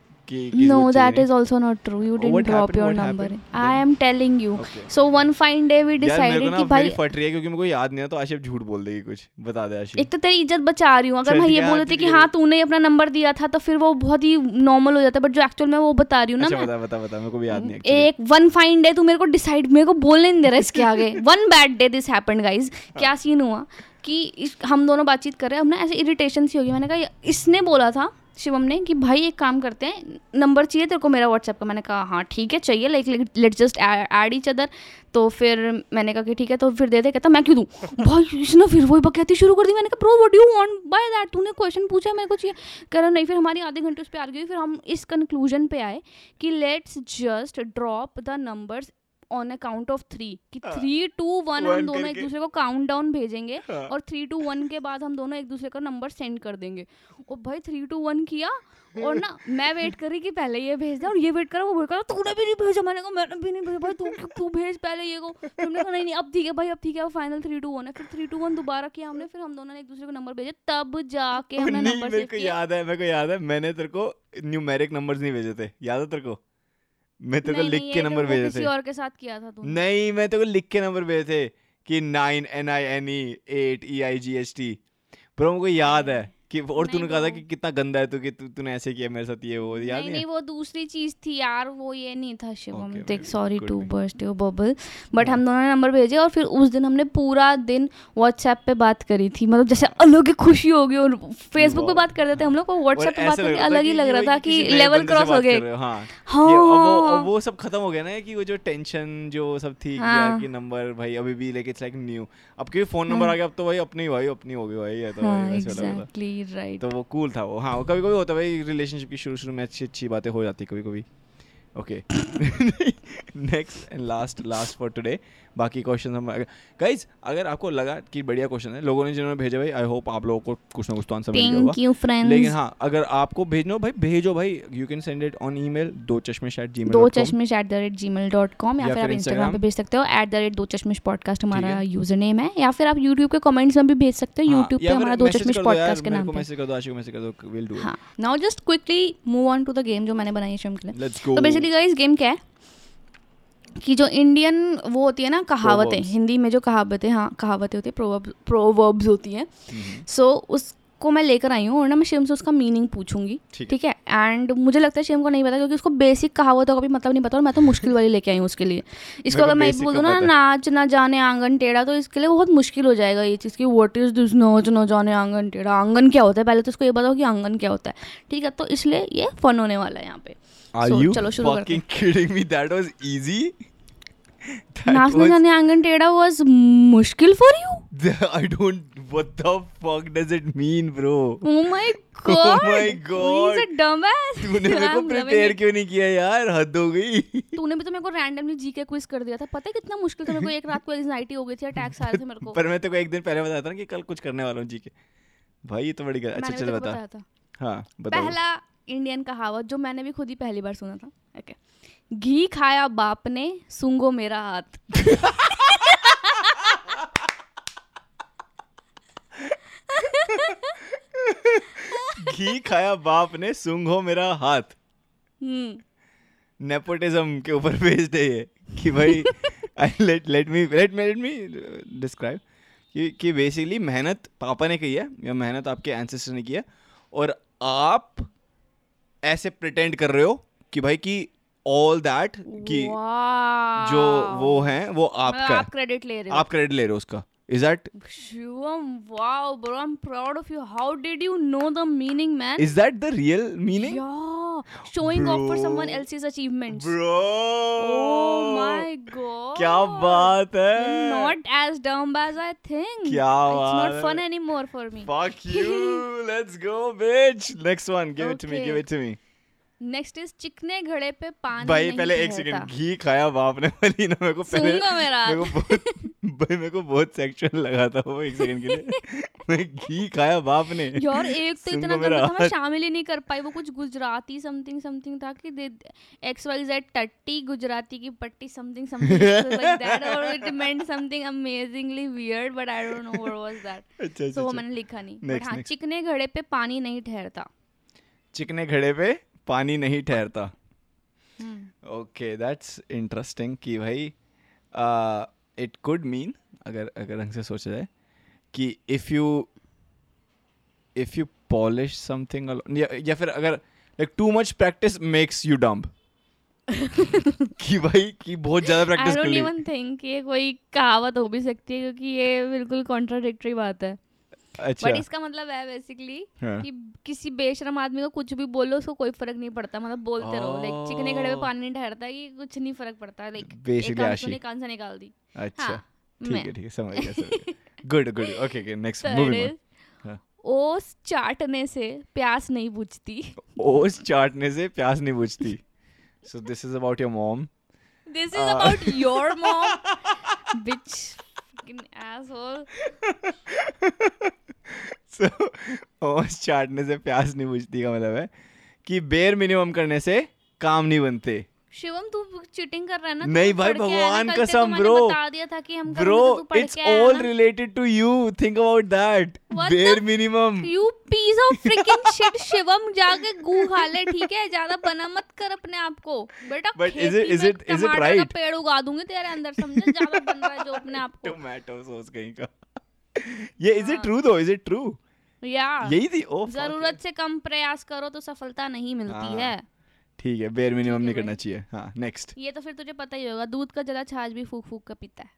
[SPEAKER 1] No, that is also not true. You didn't
[SPEAKER 2] what
[SPEAKER 1] drop your number. I am telling you.
[SPEAKER 2] Okay.
[SPEAKER 1] So one fine day we decided
[SPEAKER 2] कि
[SPEAKER 1] भाई
[SPEAKER 2] फट रही है क्योंकि मेरे को याद नहीं है तो आशिफ झूठ बोल देगी कुछ। बता दे आशिफ।
[SPEAKER 1] एक तो तेरी इज़्ज़त बचा रही हूँ। अगर मैं ये बोल देती कि
[SPEAKER 2] हाँ।
[SPEAKER 1] तूने ही अपना नंबर दिया था तो फिर वो बहुत ही नॉर्मल हो जाता है बट जो एक्चुअल में वो बता रही हूँ ना
[SPEAKER 2] अच्छा बता बता बता मेरे को भी याद नहीं।
[SPEAKER 1] एक वन फाइन डे तू मेरे को डिसाइड मेरे को बोलने नहीं दे रहा इसके आगे। One bad day this happened guys क्या सीन हुआ? कि हम दोनों बातचीत कर रहे हैं। हमने ऐसे इरिटेशन सी होगी। मैंने कहा इसने बोला था शिवम ने कि भाई एक काम करते हैं नंबर चाहिए तेरे को मेरा व्हाट्सएप का? मैंने कहा हाँ ठीक है चाहिए like let just add each other तो फिर मैंने कहा कि ठीक है तो फिर दे दे कहता मैं क्यों दूँ? भाई इसने फिर वही बकैती शुरू कर दी मैंने कहा bro what you want by that तूने क्वेश्चन पूछा मेरे को चाहिए। कह रहा नहीं फिर हमारी आधे घंटे उस पर आ गई फिर हम इस कंक्लूजन पे आए कि let's just drop the numbers on a count of three कि। थ्री टू वन हम दोनों एक दूसरे को काउंट डाउन भेजेंगे
[SPEAKER 2] हाँ।
[SPEAKER 1] और थ्री टू वन के बाद हम दोनों एक दूसरे का नंबर सेंड कर देंगे। और भाई थ्री टू वन किया और ना मैं वेट कर रही कि पहले ये भेज दे और ये वेट करा वो वेट करा तूने भी नहीं भेजा मैंने कहा मैंने भी नहीं भेजा। भाई तू तू भेज पहले ये को। हमने कहा नहीं नहीं अब ठीक है भाई अब ठीक है अब फाइनल थ्री टू वन है। फिर थ्री टू वन दोबारा किया हमने फिर हम दोनों ने एक दूसरे को नंबर भेजे तब जाके हमने नंबर सेव किया।
[SPEAKER 2] याद है मेरे को याद है मैंने तेरे को न्यूमेरिक नंबर्स नहीं भेजे थे। याद है तेरे को? मैं तेरे को लिख के नंबर भेजे थे।
[SPEAKER 1] और के साथ किया था तूने।
[SPEAKER 2] नहीं मैं तेरे को लिख के नंबर भेजे थे कि nine N I N E eight E I G S T पर मुझे याद है। कि और तूने कहा था कि कितना गंदा है तू कि तू- तूने ऐसे किया मेरे साथ ये वो याद
[SPEAKER 1] नहीं
[SPEAKER 2] नहीं
[SPEAKER 1] वो दूसरी चीज़ थी यार वो ये नहीं था शिवम देख sorry
[SPEAKER 2] to
[SPEAKER 1] burst your bubble but हम दोनों ने नंबर भेजे और फिर उस दिन हमने पूरा दिन व्हाट्सएप पे बात करी थी। मतलब जैसे अलग ही खुशी हो गई और फेसबुक पे बात करते थे हम लोग को व्हाट्सएप पे बात करके अलग ही लग रहा था कि लेवल क्रॉस हो गए।
[SPEAKER 2] हाँ वो
[SPEAKER 1] हाँ।
[SPEAKER 2] वो सब खत्म हो गया ना कि वो जो टेंशन जो सब थी कि
[SPEAKER 1] हाँ।
[SPEAKER 2] यार कि नंबर भाई अभी भी लाइक इट्स लाइक न्यू अब क्योंकि फ़ोन नंबर
[SPEAKER 1] हाँ।
[SPEAKER 2] आ गया अब तो भाई अपनी भाई अपनी हो गई भाई ये तो
[SPEAKER 1] एग्जैक्टली राइट
[SPEAKER 2] तो वो कूल था वो। हाँ कभी कभी होता है भाई रिलेशनशिप की शुरू शुरू में अच्छी अच्छी बातें हो जाती कभी कभी okay next and last last for today बाकी क्वेश्चन हम गाइज़ अगर आपको लगा कि बढ़िया क्वेश्चन है लोगों ने जिन्होंने भेजे भाई आई होप आप लोगों को कुछ ना कुछ तो आंसर मिल गया होगा। लेकिन हाँ अगर आपको भेजना हो भाई भेजो भाई। You can send it on email Do Chashmish at
[SPEAKER 1] G Do Chashmish at the rate Gmail dot com या फिर आप इंस्टाग्राम पे भेज सकते हो एट द रेट दो चश्मिश पॉडकास्ट हमारा यूज़र नेम है या फिर आप यूट्यूब के कमेंट्स में भी भेज सकते हो यूट्यूब पे हमारा दो चश्मिश पॉडकास्ट के नाम
[SPEAKER 2] मैसेज कर दो आशिक मैसेज कर दो विल डू
[SPEAKER 1] हाँ now just quickly move on to the game जो मैंने बनाई है शिवम के लिए।
[SPEAKER 2] लेट्स गो
[SPEAKER 1] तो बेसिकली गाइस गेम क्या है? कि जो इंडियन वो होती है ना कहावतें हिंदी में जो कहावतें हाँ कहावतें होती है प्रोवर्ब प्रोवर्ब्स होती हैं। सो उसको मैं लेकर आई हूँ और ना मैं शिवम से उसका मीनिंग पूछूँगी
[SPEAKER 2] ठीक
[SPEAKER 1] है। एंड मुझे लगता है शिवम को नहीं पता क्योंकि उसको बेसिक कहावतों का भी मतलब नहीं पता और मैं तो मुश्किल वाली लेके आई हूँ उसके लिए। इसको अगर मैं बोल दूँ ना नाच ना जाने आँगन टेढ़ा तो इसके लिए बहुत मुश्किल हो जाएगा ये चीज़ की वॉट इज़ दिस नाच ना जाने आँगन टेढ़ा? आँगन क्या होता है? पहले तो इसको ये बताओ कि आँगन क्या होता है ठीक है? तो इसलिए ये फन होने वाला है यहाँ पे। करते
[SPEAKER 2] fucking kidding me? That was easy. That
[SPEAKER 1] नाचने जाने आँगन टेढ़ा वाज मुश्किल for you
[SPEAKER 2] I don't. What the fuck does it mean, bro?
[SPEAKER 1] Oh my god!
[SPEAKER 2] my God.
[SPEAKER 1] He's a dumbass.
[SPEAKER 2] तूने मेरे को प्रिपेयर
[SPEAKER 1] it.
[SPEAKER 2] क्यों नहीं किया यार हद हो गई
[SPEAKER 1] तूने भी तो मेरे को रैंडमली जीके क्विज कर दिया था पता है कितना मुश्किल था मेरे को एक रात को एंजाइटी हो गई थी अटैक्स आ रहे थे मेरे को
[SPEAKER 2] पर मैं तेरे को एक दिन पहले बताया था ना कि कल कुछ करने वाला हूँ जी के भाई ये तो बड़ी अच्छा चल बता हाँ बता
[SPEAKER 1] पहला इंडियन कहावत जो मैंने भी खुद ही पहली बार सुना था। ओके घी खाया बाप ने सूंगो मेरा हाथ।
[SPEAKER 2] घी खाया बाप ने सूंघो मेरा हाथ।
[SPEAKER 1] हम्म।
[SPEAKER 2] नेपोटिज्म के ऊपर बेस्ड है ये कि भाई let let me let me let me describe कि कि बेसिकली मेहनत पापा ने की है या मेहनत आपके एंसेस्टर ने की है और आप ऐसे प्रिटेंड कर रहे हो कि भाई कि ऑल दैट कि जो वो है वो
[SPEAKER 1] मतलब
[SPEAKER 2] आपका
[SPEAKER 1] आप क्रेडिट ले रहे हो।
[SPEAKER 2] आप क्रेडिट ले रहे हो उसका। Is that
[SPEAKER 1] Shivam, wow, bro, I'm proud of you. How did you know the meaning, man?
[SPEAKER 2] Is that the real meaning
[SPEAKER 1] yeah, showing off for someone
[SPEAKER 2] Bro.
[SPEAKER 1] else's achievements.
[SPEAKER 2] Bro
[SPEAKER 1] Oh my god.
[SPEAKER 2] क्या बात है
[SPEAKER 1] Not as dumb as I think.
[SPEAKER 2] क्या
[SPEAKER 1] It's
[SPEAKER 2] बात
[SPEAKER 1] not
[SPEAKER 2] है।
[SPEAKER 1] fun anymore for me.
[SPEAKER 2] Fuck you. Let's go, bitch. Next one. Give it to me.
[SPEAKER 1] Okay.
[SPEAKER 2] Give it to me.
[SPEAKER 1] Next is चिकने घड़े पे पानी
[SPEAKER 2] भाई
[SPEAKER 1] नहीं
[SPEAKER 2] पहले एक। सेकंड घी खाया बाप ने वाली ना मेरे को पहले
[SPEAKER 1] मेरा।
[SPEAKER 2] मेरे को बहुत भाई मेरे को बहुत सेक्सुअल लगा था वो एक सेकंड के लिए। मैं घी खाया बाप ने
[SPEAKER 1] यार एक तो इतना गंदा था मैं शामिल ही नहीं कर पाई। वो कुछ गुजराती समथिंग समथिंग था कि एक्स वाई जेड टट्टी गुजराती की पट्टी समथिंग समथिंग लाइक दैट और it meant something amazingly weird but I don't know what
[SPEAKER 2] was that
[SPEAKER 1] so वो
[SPEAKER 2] अच्छा।
[SPEAKER 1] मैंने लिखा नहीं। बट हाँ चिकने घड़े पे पानी नहीं ठहरता।
[SPEAKER 2] चिकने घड़े पे पानी नहीं ठहरता। ओके दैट्स इंटरेस्टिंग कि भाई इट कुड मीन अगर अगर ढंग से सोचा जाए कि if you if you polish something या, फिर अगर like too much practice makes you dumb कि भाई कि बहुत ज़्यादा प्रैक्टिस कर
[SPEAKER 1] डोंट इवन थिंक ये कोई कहावत हो भी सकती है क्योंकि ये बिल्कुल कॉन्ट्राडिक्टरी बात है।
[SPEAKER 2] अच्छा।
[SPEAKER 1] बट इसका मतलब है बेसिकली
[SPEAKER 2] हाँ।
[SPEAKER 1] कि किसी बेशरम आदमी को कुछ भी बोलो उसको कोई फ़र्क नहीं पड़ता। मतलब बोलते रहो। लाइक चिकने घड़े
[SPEAKER 2] Oh.
[SPEAKER 1] पानी नहीं ठहरता कि कुछ नहीं फ़र्क पड़ता। लाइक
[SPEAKER 2] Basically
[SPEAKER 1] एक कान से निकाल दी।
[SPEAKER 2] अच्छा।
[SPEAKER 1] हाँ,
[SPEAKER 2] ठीक है ठीक है समझ गया good good
[SPEAKER 1] okay
[SPEAKER 2] okay
[SPEAKER 1] next
[SPEAKER 2] moving.
[SPEAKER 1] ओस चाटने से प्यास नहीं बुझती।
[SPEAKER 2] ओस चाटने से प्यास नहीं बुझती। So this is about your
[SPEAKER 1] mom
[SPEAKER 2] this.
[SPEAKER 1] Is about your mom bitch asshole.
[SPEAKER 2] So, ओस चाटने से प्यास नहीं बुझती का मतलब है कि बेर मिनिमम करने से काम नहीं बनते।
[SPEAKER 1] शिवम तू चीटिंग कर रहा है ना
[SPEAKER 2] नहीं भाई, भगवान कसम, bro.
[SPEAKER 1] बता दिया था कि हम bro
[SPEAKER 2] it's all related to you think
[SPEAKER 1] about
[SPEAKER 2] that
[SPEAKER 1] bare
[SPEAKER 2] minimum
[SPEAKER 1] you piece of freaking shit Shivam जाके गू खा ले ठीक है? ज़्यादा बना मत कर अपने आप को। बेटा
[SPEAKER 2] is
[SPEAKER 1] में
[SPEAKER 2] it- is it
[SPEAKER 1] टमाटर का
[SPEAKER 2] right?
[SPEAKER 1] पेड़ उगा दूँगी तेरे अंदर समझे? ज़्यादा बन रहा है जो अपने आप को।
[SPEAKER 2] टोमेटो सॉस कहीं का। ये is
[SPEAKER 1] it.
[SPEAKER 2] True though is it true
[SPEAKER 1] या
[SPEAKER 2] यही थी? ओ
[SPEAKER 1] ज़रूरत से कम प्रयास करो तो सफलता नहीं मिलती
[SPEAKER 2] हाँ,
[SPEAKER 1] है।
[SPEAKER 2] ठीक है बेर मिनिमम नहीं करना चाहिए। हाँ नेक्स्ट
[SPEAKER 1] ये तो फिर तुझे पता ही होगा दूध का जला छाछ भी फूक फूक कर पीता है।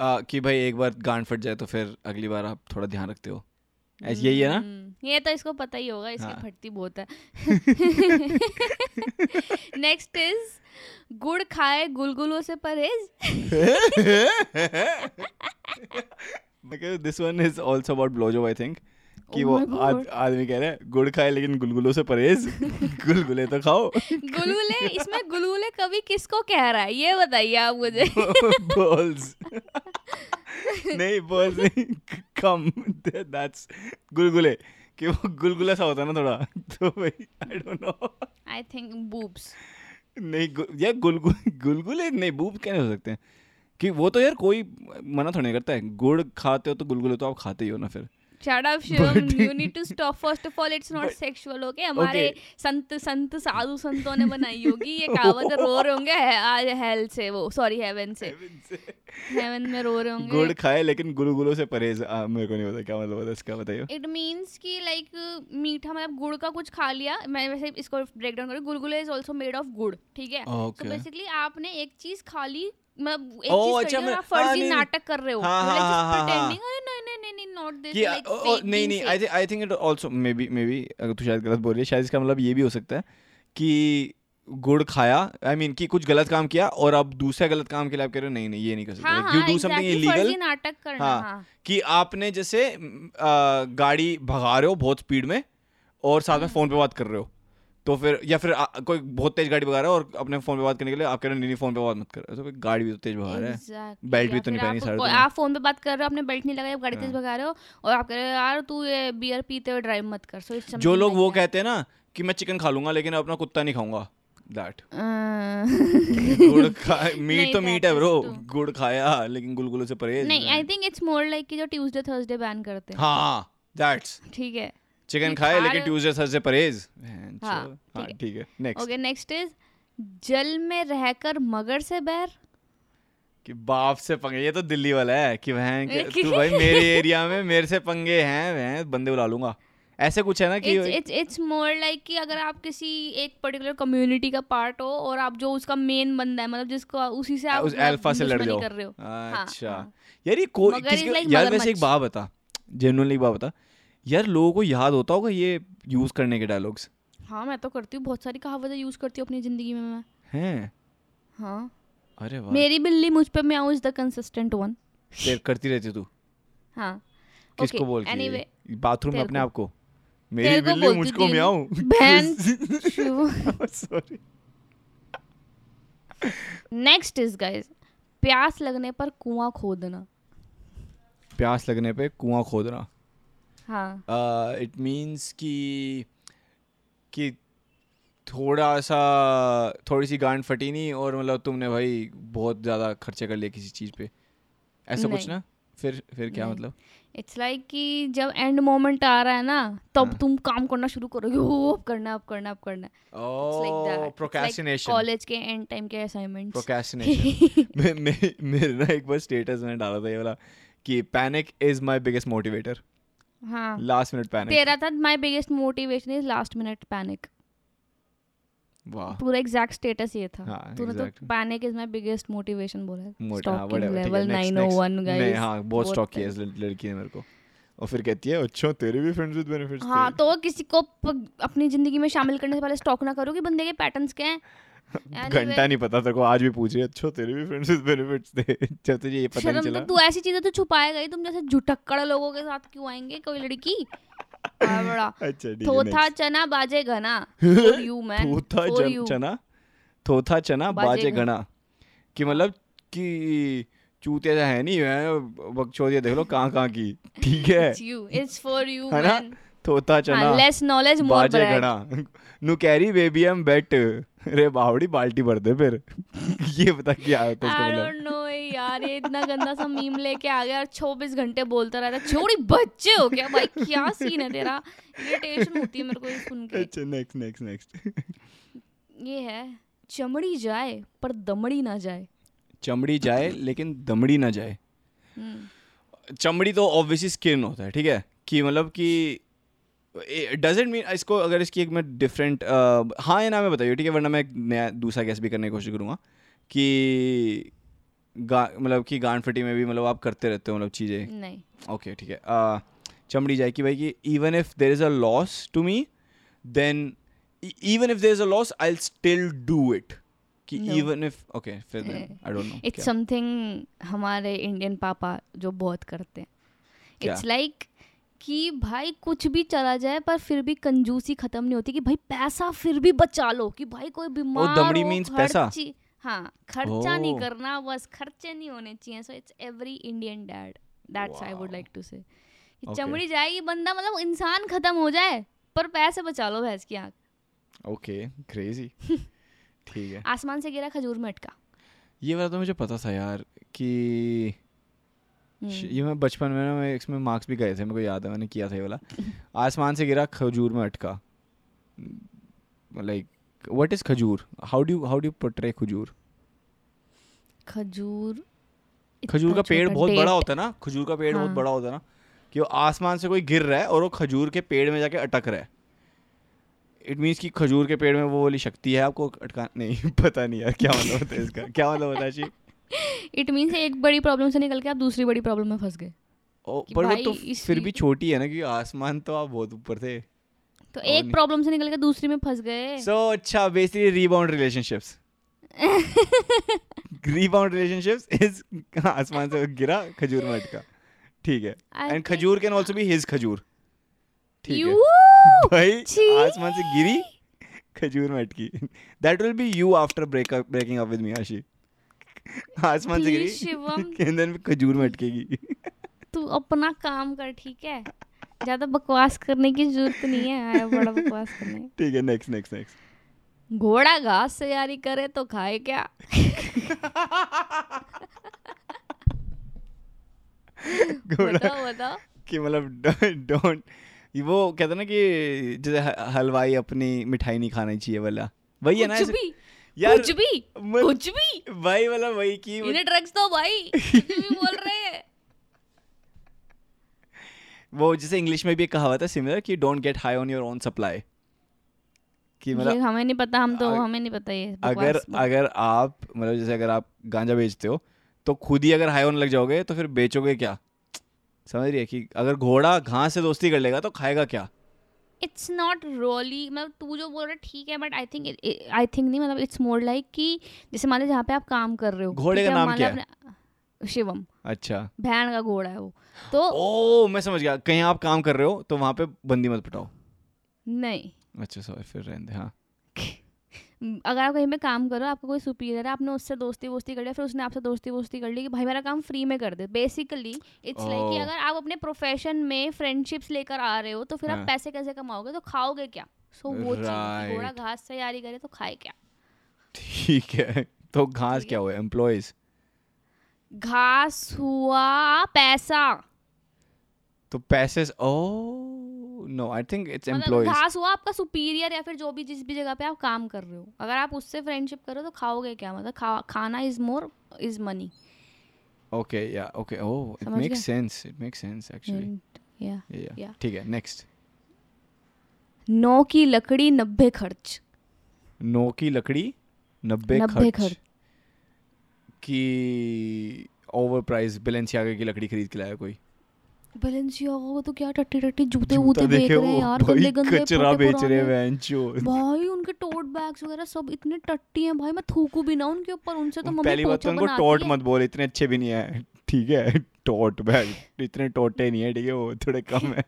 [SPEAKER 2] आ, कि भाई एक बार गांड फट जाए तो फिर अगली बार आप थोड़ा ध्यान रखते हो। ऐसे यही है ना?
[SPEAKER 1] हम्म, ये तो इसको पता ही होगा इसकी
[SPEAKER 2] हाँ।
[SPEAKER 1] फटती बहुत है। नेक्स्ट इज़ गुड़ खाए गुलगुलों से परहेज।
[SPEAKER 2] This one is also about blowjob I think कि
[SPEAKER 1] Oh
[SPEAKER 2] वो आद, आदमी कह रहे हैं गुड़ खाए लेकिन गुलगुलों से परहेज? गुलगुले तो खाओ।
[SPEAKER 1] गुलगुले? इसमें गुलगुले कवि किसको कह रहा है? ये बताइए आप मुझे।
[SPEAKER 2] बॉल्स। नहीं बॉल्स नहीं कम। दैट्स गुलगुले। कि वो गुलगुला सा होता है ना थोड़ा तो भाई I don't know
[SPEAKER 1] I think boobs
[SPEAKER 2] नहीं गु, यार गुलगुल गुलगुले नहीं बूब कैसे हो सकते हैं? कि वो तो यार कोई मना थोड़ी नहीं करता है। गुड़ खाते हो तो गुलगुले तो आप खाते ही हो ना फिर।
[SPEAKER 1] Shut up Shivam you need to stop first of all it's not sexual okay हमारे संत संत साधु संतों ने बनाई होगी। ये कहावत रो रहे होंगे आज हेल से वो सॉरी हेवन से। हेवन में रो रहे होंगे।
[SPEAKER 2] गुड़ खाए लेकिन गुलगुलों से परहेज मेरे को नहीं पता क्या मतलब होता है इसका बताइए।
[SPEAKER 1] इट मीन्स कि लाइक मीठा मतलब गुड़ का कुछ खा लिया। मैं वैसे इसको ब्रेक डाउन करूँ। गुलगुले इज़ ऑल्सो मेड ऑफ़ गुड़ ठीक है? तो. बेसिकली आपने एक चीज़ खा ली मतलब एक
[SPEAKER 2] Oh,
[SPEAKER 1] चीज़
[SPEAKER 2] अच्छा, मैं-
[SPEAKER 1] फर्जी
[SPEAKER 2] हाँ,
[SPEAKER 1] नाटक कर रहे हो।
[SPEAKER 2] हाँ,
[SPEAKER 1] You're like
[SPEAKER 2] हाँ, हाँ, हाँ,
[SPEAKER 1] नहीं नहीं
[SPEAKER 2] I I think it also maybe maybe अगर तू शायद गलत बोल रही है शायद इसका मतलब ये भी हो सकता है कि गुड़ खाया आई I मीन mean, कि कुछ गलत काम किया और अब दूसरा गलत काम के लिए आप कह रहे हो नहीं नहीं ये नहीं कर सकते।
[SPEAKER 1] हाँ
[SPEAKER 2] यू
[SPEAKER 1] हाँ
[SPEAKER 2] डू समथिंग इलीगल
[SPEAKER 1] नाटक करना
[SPEAKER 2] हाँ
[SPEAKER 1] हाँ।
[SPEAKER 2] कि आपने जैसे आ, गाड़ी भगा रहे हो बहुत स्पीड में और साथ में फ़ोन पे बात कर रहे हो। तो फिर या फिर आ, कोई बहुत तेज गाड़ी भगा रहा है और अपने फ़ोन पे बात करने के लिए आप कह रहे हो नहीं फ़ोन पे बात मत कर तो कोई गाड़ी भी तो तेज भगा रहा है।
[SPEAKER 1] Exactly,
[SPEAKER 2] बेल्ट भी तो नहीं पहनी सारे तो।
[SPEAKER 1] आप फ़ोन पे बात कर रहे हो आपने बेल्ट नहीं आप गाड़ी तेज
[SPEAKER 2] हाँ।
[SPEAKER 1] भगा रहे हो और आप कह रहे हो यार तू ये बियर पीते हुए ड्राइव मत कर सो
[SPEAKER 2] जो लोग वो कहते हैं ना कि मैं चिकन खा लूँगा लेकिन अपना कुत्ता नहीं खाऊँगा दैट गुड़ खा मीट तो मीट है ब्रो गुड़ खाया लेकिन गुलगुलों से परहेज
[SPEAKER 1] नहीं I think it's more like कि जो ट्यूसडे थर्सडे बैन करते हैं।
[SPEAKER 2] हाँ दैट्स
[SPEAKER 1] ठीक है।
[SPEAKER 2] चिकन खाए लेकिन ट्यूसडे थर्सडे परहेज।
[SPEAKER 1] हाँ,
[SPEAKER 2] हाँ
[SPEAKER 1] ठीक है।
[SPEAKER 2] नेक्स्ट
[SPEAKER 1] ओके नेक्स्ट इज़ जल में रहकर मगर से बैर।
[SPEAKER 2] कि बाप से पंगे ये तो दिल्ली वाला है कि वह तू भाई मेरे एरिया में मेरे से पंगे हैं वह बंदे बुला लूँगा। ऐसे कुछ है ना कि
[SPEAKER 1] इट्स इट्स मोर लाइक कि अगर आप किसी एक पर्टिकुलर कम्युनिटी का पार्ट हो और आप जो उसका मेन बंदा है मतलब जिसको उसी से आप
[SPEAKER 2] उस अल्फ़ा से लड़ जाओ
[SPEAKER 1] कर रहे हो। हाँ,
[SPEAKER 2] अच्छा।
[SPEAKER 1] हाँ।
[SPEAKER 2] यार ये को किसी यार वैसे एक बात बता जेन्युइनली एक बात बता। यार लोगों को याद होता होगा ये यूज़ करने के डायलॉग्स
[SPEAKER 1] हाँ मैं तो करती हूँ बहुत सारी कहावतें यूज़ करती हूँ अपनी ज़िंदगी में मैं।
[SPEAKER 2] हैं?
[SPEAKER 1] हाँ।
[SPEAKER 2] अरे वाह।
[SPEAKER 1] मेरी बिल्ली मुझ पे मैं इज़ द कंसिस्टेंट वन
[SPEAKER 2] तेरे करती रहती तू?
[SPEAKER 1] हाँ।
[SPEAKER 2] किसको
[SPEAKER 1] Okay,
[SPEAKER 2] बोल के
[SPEAKER 1] anyway,
[SPEAKER 2] बाथरूम में अपने आप को। मेरी बिल्ली मुझको मियाऊं।
[SPEAKER 1] बहन
[SPEAKER 2] सॉरी
[SPEAKER 1] नेक्स्ट इज़ गाइस प्यास लगने पर कुआँ खोदना।
[SPEAKER 2] प्यास लगने पे कुआँ खोदना। इट मीन्स कि कि थोड़ा सा थोड़ी सी गांड फटी नहीं और मतलब तुमने भाई बहुत ज़्यादा खर्चे कर लिए किसी चीज़ पे। ऐसा कुछ ना? फिर फिर क्या मतलब?
[SPEAKER 1] इट्स लाइक like कि जब एंड मोमेंट आ रहा है ना तब
[SPEAKER 2] हाँ।
[SPEAKER 1] तुम काम करना शुरू करोगे अब करना अब करना अब करना।
[SPEAKER 2] प्रोक्रेस्टिनेशन
[SPEAKER 1] कॉलेज के एंड टाइम के असाइनमेंट्स
[SPEAKER 2] प्रोक्रेस्टिनेशन मैं मेरे ना एक बार स्टेटस में डाला था ये वाला कि panic is my biggest motivator
[SPEAKER 1] हाँ।
[SPEAKER 2] लास्ट मिनट पैनिक
[SPEAKER 1] तेरा था my biggest motivation is last minute
[SPEAKER 2] panic
[SPEAKER 1] पूरा एग्जैक्ट स्टेटस ये था।
[SPEAKER 2] हाँ,
[SPEAKER 1] तूने तो panic is my biggest motivation बोला level
[SPEAKER 2] next,
[SPEAKER 1] 901
[SPEAKER 2] next.
[SPEAKER 1] guys.
[SPEAKER 2] नहीं हाँ बहुत स्टॉक किया
[SPEAKER 1] है।
[SPEAKER 2] इस लड़की ने मेरे को। और फिर कहती है अच्छा तेरे भी फ्रेंड्स विद बेनिफिट्स
[SPEAKER 1] हाँ तो किसी को अपनी ज़िंदगी में शामिल करने से पहले स्टॉक ना करो कि बंदे के पैटर्न्स क्या हैं। Anyway,
[SPEAKER 2] घंटा नहीं पता तेरे को आज भी पूछ रही अच्छा तेरे भी फ्रेंड्स विद बेनिफिट्स थे जब तुझे ये पता नहीं चला
[SPEAKER 1] तो तू ऐसी चीज़ें तो छुपाएगा ही तुम जैसे झुटक्कड़ लोगों के साथ क्यों आएँगे कोई लड़की? हाँ, बड़ा
[SPEAKER 2] अच्छा है
[SPEAKER 1] थोथा. चना बाजे घना यू मैन
[SPEAKER 2] थोथा चना थोथा चना
[SPEAKER 1] बाजे घना।
[SPEAKER 2] कि मतलब कि चूतिया तो है नहीं है बकचोदिया देख लो कहाँ कहाँ की। ठीक है।
[SPEAKER 1] इट्स फॉर यू
[SPEAKER 2] है ना? थोथा चना
[SPEAKER 1] लेस नॉलेज मोर
[SPEAKER 2] बाजे घना नु कैरी बेबी एम बेट रे बावड़ी बाल्टी भर दे फिर। ये बता क्या है इसका
[SPEAKER 1] आई डोंट नो यार ये इतना गंदा सा मीम लेके आ गया और 24 घंटे बोलता रहता है छोड़ी बच्चे हो क्या भाई क्या सीन है तेरा? इरिटेशन होती है मेरे को ये सुन के।
[SPEAKER 2] अच्छा नेक्स्ट नेक्स्ट नेक्स्ट
[SPEAKER 1] ये है चमड़ी जाए पर दमड़ी ना जाए।
[SPEAKER 2] चमड़ी जाए लेकिन दमड़ी ना जाए।
[SPEAKER 1] हम्म,
[SPEAKER 2] चमड़ी तो ऑब्वियसली स्किन होता है ठीक है? कि मतलब कि डजेंट मीन इसको अगर इसकी एक मैं डिफरेंट हाँ या ना मैं बताइए ठीक है वरना मैं एक नया दूसरा गैस भी करने की कोशिश करूँगा कि मतलब कि गांड फटी में भी मतलब आप करते रहते हो मतलब चीज़ें।
[SPEAKER 1] नहीं।
[SPEAKER 2] ओके ठीक है। चमड़ी जाए कि भाई कि even if there is a loss to me then even if there is a loss I still do it कि इवन इफ़ ओके फिर I don't know
[SPEAKER 1] it's something हमारे इंडियन पापा जो बहुत करते हैं। इट्स लाइक like कि भाई कुछ भी चला जाए पर फिर भी कंजूसी खत्म नहीं होती कि भाई पैसा फिर भी बचा लो कि भाई कोई बीमार
[SPEAKER 2] पैसा?
[SPEAKER 1] हाँ खर्चा नहीं
[SPEAKER 2] Oh.
[SPEAKER 1] करना बस खर्चे नहीं होने चाहिए so it's every Indian dad that's
[SPEAKER 2] I
[SPEAKER 1] would like to
[SPEAKER 2] say.
[SPEAKER 1] चमड़ी जाएगी बंदा मतलब इंसान खत्म हो जाए पर पैसे बचा लो भैंस की आँख
[SPEAKER 2] ओके क्रेजी ठीक है
[SPEAKER 1] आसमान से गिरा खजूर में अटका
[SPEAKER 2] ये वाला तो मुझे पता था यार कि ये मैं बचपन में ना मैं इसमें मार्क्स भी गए थे मेरे को याद है मैंने किया था ये वाला। आसमान से गिरा खजूर में अटका। लाइक व्हाट इज़ खजूर? How do how do portray खजूर?
[SPEAKER 1] खजूर
[SPEAKER 2] खजूर का पेड़ बहुत बड़ा होता है ना? खजूर का पेड़ बहुत
[SPEAKER 1] हाँ।
[SPEAKER 2] बड़ा होता है ना? कि वो आसमान से कोई गिर रहा है और वो खजूर के पेड़ में जाके अटक रहा है। इट मीन्स कि खजूर के पेड़ में वो वाली शक्ति है आपको अटका नहीं पता नहीं यार क्या मतलब होता है इसका? क्या मतलब होता है जी
[SPEAKER 1] इट मीन्स एक बड़ी प्रॉब्लम से निकल के आप दूसरी बड़ी प्रॉब्लम में फंस गए।
[SPEAKER 2] पर वो तो फिर भी छोटी है ना क्योंकि आसमान तो आप बहुत ऊपर थे।
[SPEAKER 1] तो एक प्रॉब्लम से निकल के दूसरी में फंस गए।
[SPEAKER 2] सो so, अच्छा basically rebound relationships rebound relationships is आसमान से गिरा खजूर में अटका। ठीक है। एंड खजूर कैन आल्सो बी हिज खजूर। ठीक है। भाई आसमान से गिरी खजूर में अटकी। That will be you after break breaking up with me Ashi आसमान से गिरी।
[SPEAKER 1] शिवम।
[SPEAKER 2] and then खजूर में अटकेगी।
[SPEAKER 1] तू अपना काम कर ठीक है? ज़्यादा बकवास करने की ज़रूरत नहीं है आया बड़ा बकवास करने।
[SPEAKER 2] ठीक है नेक्स्ट नेक्स्ट नेक्स्ट
[SPEAKER 1] घोड़ा घास तैयारी करे तो खाए क्या?
[SPEAKER 2] घोड़ा
[SPEAKER 1] बताओ बताओ।
[SPEAKER 2] कि मतलब डोंट वो कहते ना कि जैसे हलवाई अपनी मिठाई नहीं खानी चाहिए वाला। वही है ना यार
[SPEAKER 1] कुछ भी
[SPEAKER 2] मत-
[SPEAKER 1] कुछ भी।
[SPEAKER 2] भाई मतलब वही की
[SPEAKER 1] इन्हें ड्रग्स दो भाई भी बोल रहे हैं।
[SPEAKER 2] वो जैसे इंग्लिश में भी एक कहावत है सिमिलर कि don't get high on your own supply कि मतलब
[SPEAKER 1] हमें नहीं पता हम तो
[SPEAKER 2] अग-
[SPEAKER 1] हमें नहीं पता ये
[SPEAKER 2] अगर अगर आप मतलब जैसे अगर आप गांजा बेचते हो तो खुद ही अगर हाई ऑन लग जाओगे तो फिर बेचोगे क्या? समझ रही है कि अगर घोड़ा घास से दोस्ती कर लेगा तो खाएगा क्या?
[SPEAKER 1] इट्स नॉट रोली मतलब तू जो बोल रहा है ठीक है but I think I think नहीं मतलब इट्स मोर लाइक कि जैसे मान लो जहाँ पे आप काम कर रहे हो
[SPEAKER 2] घोड़े का नाम क्या
[SPEAKER 1] है? शिवम
[SPEAKER 2] अच्छा।
[SPEAKER 1] भैन का घोड़ा है वो। तो
[SPEAKER 2] ओ मैं समझ गया कहीं आप काम कर रहे हो तो वहाँ पे बंदी मत पटाओ।
[SPEAKER 1] नहीं।
[SPEAKER 2] अच्छा सॉरी फिर रहने दे हाँ।
[SPEAKER 1] अगर आप कहीं पे काम करो आपका कोई सुपीरियर है आपने उससे दोस्ती वोस्ती कर लिया फिर उसने आपसे दोस्ती वोस्ती कर ली कि भाई मेरा काम फ्री में कर दे। बेसिकली इट्स लाइक कि. अगर आप अपने प्रोफेशन में फ्रेंडशिप्स लेकर आ रहे हो तो फिर
[SPEAKER 2] हाँ.
[SPEAKER 1] आप पैसे कैसे कमाओगे? तो खाओगे क्या? सो वो चीज़ घोड़ा घास से तैयारी करे तो खाए क्या?
[SPEAKER 2] ठीक है। तो घास क्या हुआ? एम्प्लॉयज़
[SPEAKER 1] घास हुआ पैसा।
[SPEAKER 2] तो पैसे ओ। No I think
[SPEAKER 1] it's
[SPEAKER 2] employees
[SPEAKER 1] घास हुआ आपका सुपीरियर या फिर जो भी जिस भी जगह पे आप काम कर रहे हो। अगर आप उससे फ्रेंडशिप करो तो खाओगे क्या? मतलब खा, खाना is more is money
[SPEAKER 2] okay या okay
[SPEAKER 1] oh
[SPEAKER 2] it
[SPEAKER 1] makes
[SPEAKER 2] sense it makes sense actually
[SPEAKER 1] या
[SPEAKER 2] या ठीक है नेक्स्ट
[SPEAKER 1] नौ की लकड़ी नब्बे खर्च।
[SPEAKER 2] नो की लकड़ी नब्बे
[SPEAKER 1] नब्बे
[SPEAKER 2] खर्च।
[SPEAKER 1] खर्च।
[SPEAKER 2] की ओवर प्राइस बेलेंसियागा की लकड़ी खरीद के लाया कोई?
[SPEAKER 1] बैलेंसियागा को तो क्या टट्टी टट्टी जूते वूते बेच
[SPEAKER 2] देखे
[SPEAKER 1] रहे हैं यार गंदे गंदे
[SPEAKER 2] कचरा बेच रहे हैं।
[SPEAKER 1] भाई उनके टोट बैग्स वगैरह सब इतने टट्टी हैं भाई मैं थूकू भी ना उनके ऊपर उनसे तो मम्मी
[SPEAKER 2] पहली बात तो उनको टोट मत बोल इतने अच्छे भी नहीं है ठीक है टोट बैग इतने टोटे नहीं है ठीक है वो थोड़े कम है।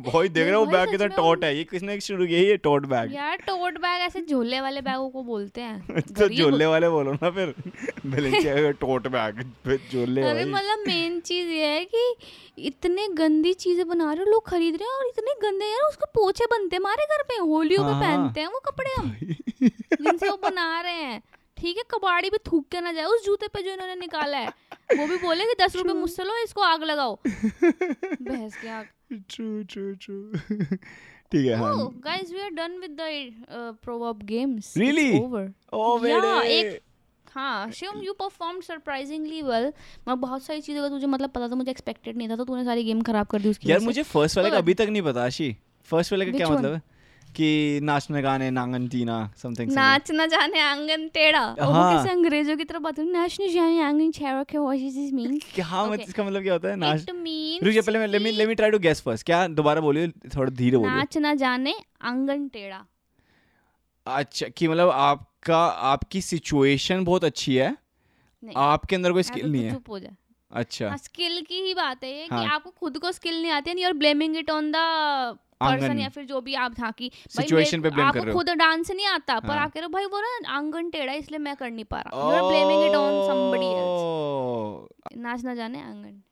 [SPEAKER 2] भाई देख रहे हो बैग कितना टॉट है ये किसने शुरू किया ये टॉट बैग।
[SPEAKER 1] यार टोट बैग ऐसे झोले वाले बैगों को बोलते हैं।
[SPEAKER 2] तो झोले वाले बोलो ना फिर। बेलेंसियागा टॉट बैग फिर झोले
[SPEAKER 1] अरे मतलब मेन चीज़ ये है कि इतने गंदी चीज़ें बना रहे हो लोग खरीद रहे हैं और इतने गंदे यार उसके पोछे बनते हैं हमारे घर पे होलियों पे
[SPEAKER 2] हाँ।
[SPEAKER 1] पहनते हैं वो कपड़े हम जिनसे वो बना रहे हैं। ठीक है कबाड़ी भी थूक के ना जाए उस जूते पे जो इन्होंने निकाला है वो भी बोले कि दस रुपए मुझसे लो इसको आग लगाओ। भैंस की आग।
[SPEAKER 2] ट्रू ट्रू ट्रू ठीक है हाँ।
[SPEAKER 1] Guys we are done with the proverb games
[SPEAKER 2] Really?
[SPEAKER 1] Over
[SPEAKER 2] ओ मेरे
[SPEAKER 1] एक- हाँ Shivam you perform surprisingly well मैं बहुत सारी चीज़ों का तुझे मतलब पता था मुझे एक्सपेक्टेड नहीं था तो तूने सारी गेम खराब कर दी उसकी
[SPEAKER 2] यार मुझे फ़र्स्ट वाले का अभी तक नहीं पता आशी। फ़र्स्ट वाले का क्या मतलब है? कि नाचने गाने नांगन तीना समथिंग
[SPEAKER 1] नाच न जाने आँगन टेढ़ा।
[SPEAKER 2] हाँ।
[SPEAKER 1] कैसे अंग्रेज़ों की तरह बात है नाच न जाने आँगन टेढ़ा के व्हाट इज़ दिस मीन
[SPEAKER 2] हाँ मतलब इसका मतलब क्या होता है? नाच रुक जा पहले let me let me try to guess first क्या दोबारा बोलिए थोड़ा धीरे बोलिए।
[SPEAKER 1] नाच न जाने आँगन टेढ़ा।
[SPEAKER 2] अच्छा कि मतलब आपका आपकी सिचुएशन बहुत अच्छी है। आपके अंदर कोई स्किल
[SPEAKER 1] तो
[SPEAKER 2] नहीं है।
[SPEAKER 1] चुप हो जा।
[SPEAKER 2] अच्छा।
[SPEAKER 1] हाँ स्किल की ही बात है ये कि
[SPEAKER 2] हाँ।
[SPEAKER 1] आपको खुद को स्किल नहीं आती है और blaming it on the
[SPEAKER 2] person
[SPEAKER 1] या फिर जो भी आप था कि सिचुएशन
[SPEAKER 2] पे ब्लेम कर रहे हो।
[SPEAKER 1] खुद डांस नहीं आता पर
[SPEAKER 2] हाँ।
[SPEAKER 1] आके रहो भाई वो ना आँगन टेढ़ा है, इसलिए मैं कर नहीं पा रहा। You are blaming it on somebody
[SPEAKER 2] else
[SPEAKER 1] नाच ना जाने आँगन।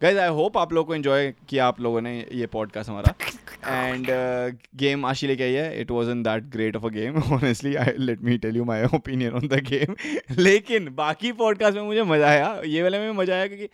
[SPEAKER 2] गाइस आई होप आप लोगों को एंजॉय किया आप लोगों ने ये पॉडकास्ट हमारा। एंड गेम आशी लेके आई है it was in that great of a game honestly I let me tell you my opinion on the game लेकिन बाकी पॉडकास्ट में मुझे मज़ा आया ये वाले में मज़ा आया क्योंकि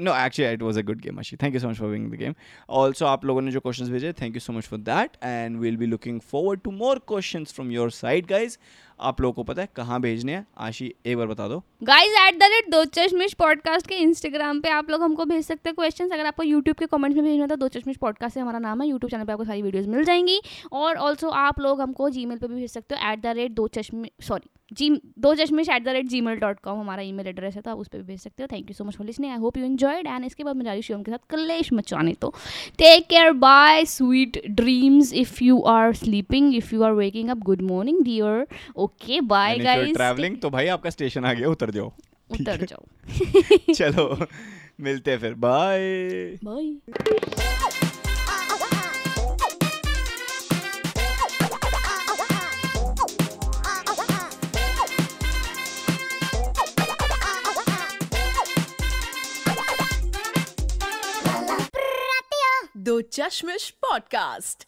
[SPEAKER 2] no actually it was a good game Ashi thank you so much for wing the game also आप लोगों ने जो क्वेश्चन भेजे thank you so much for that and we'll be looking forward to more question from your side guys आप लोगों को पता है कहाँ भेजने हैं? आशी, एक बार बता दो।
[SPEAKER 1] गाइज़ एट द रेट दो चश्मिश पॉडकास्ट के इंस्टाग्राम पे आप लोग हमको भेज सकते हैं क्वेश्चन अगर आपको यूट्यूब के कमेंट्स में भेजना था दो चश्मिश पॉडकास्ट से हमारा नाम है। यूट्यूब चैनल पे आपको सारी वीडियोस मिल जाएँगी। और ऑल्सो आप लोग हमको जी पे भी भेज सकते हो एट द रेट दो चश्मे sorry G Do Chashmish at the rate Gmail dot com हमारा ई मेल एड्रेस है तो आप उस पर भी भेज सकते हो। Thank you so much for listening I hope you enjoyed and इसके बाद मैं जा रही शिवम के साथ कलेश मचाने। तो take care bye sweet dreams if you are sleeping if you are waking up good morning dear okay bye guys
[SPEAKER 2] travelling तो भाई आपका स्टेशन आ गया उतर जाओ।
[SPEAKER 1] उतर जाओ।
[SPEAKER 2] चलो मिलते हैं फिर। बाय
[SPEAKER 1] बाय
[SPEAKER 3] दो चश्मिश पॉडकास्ट।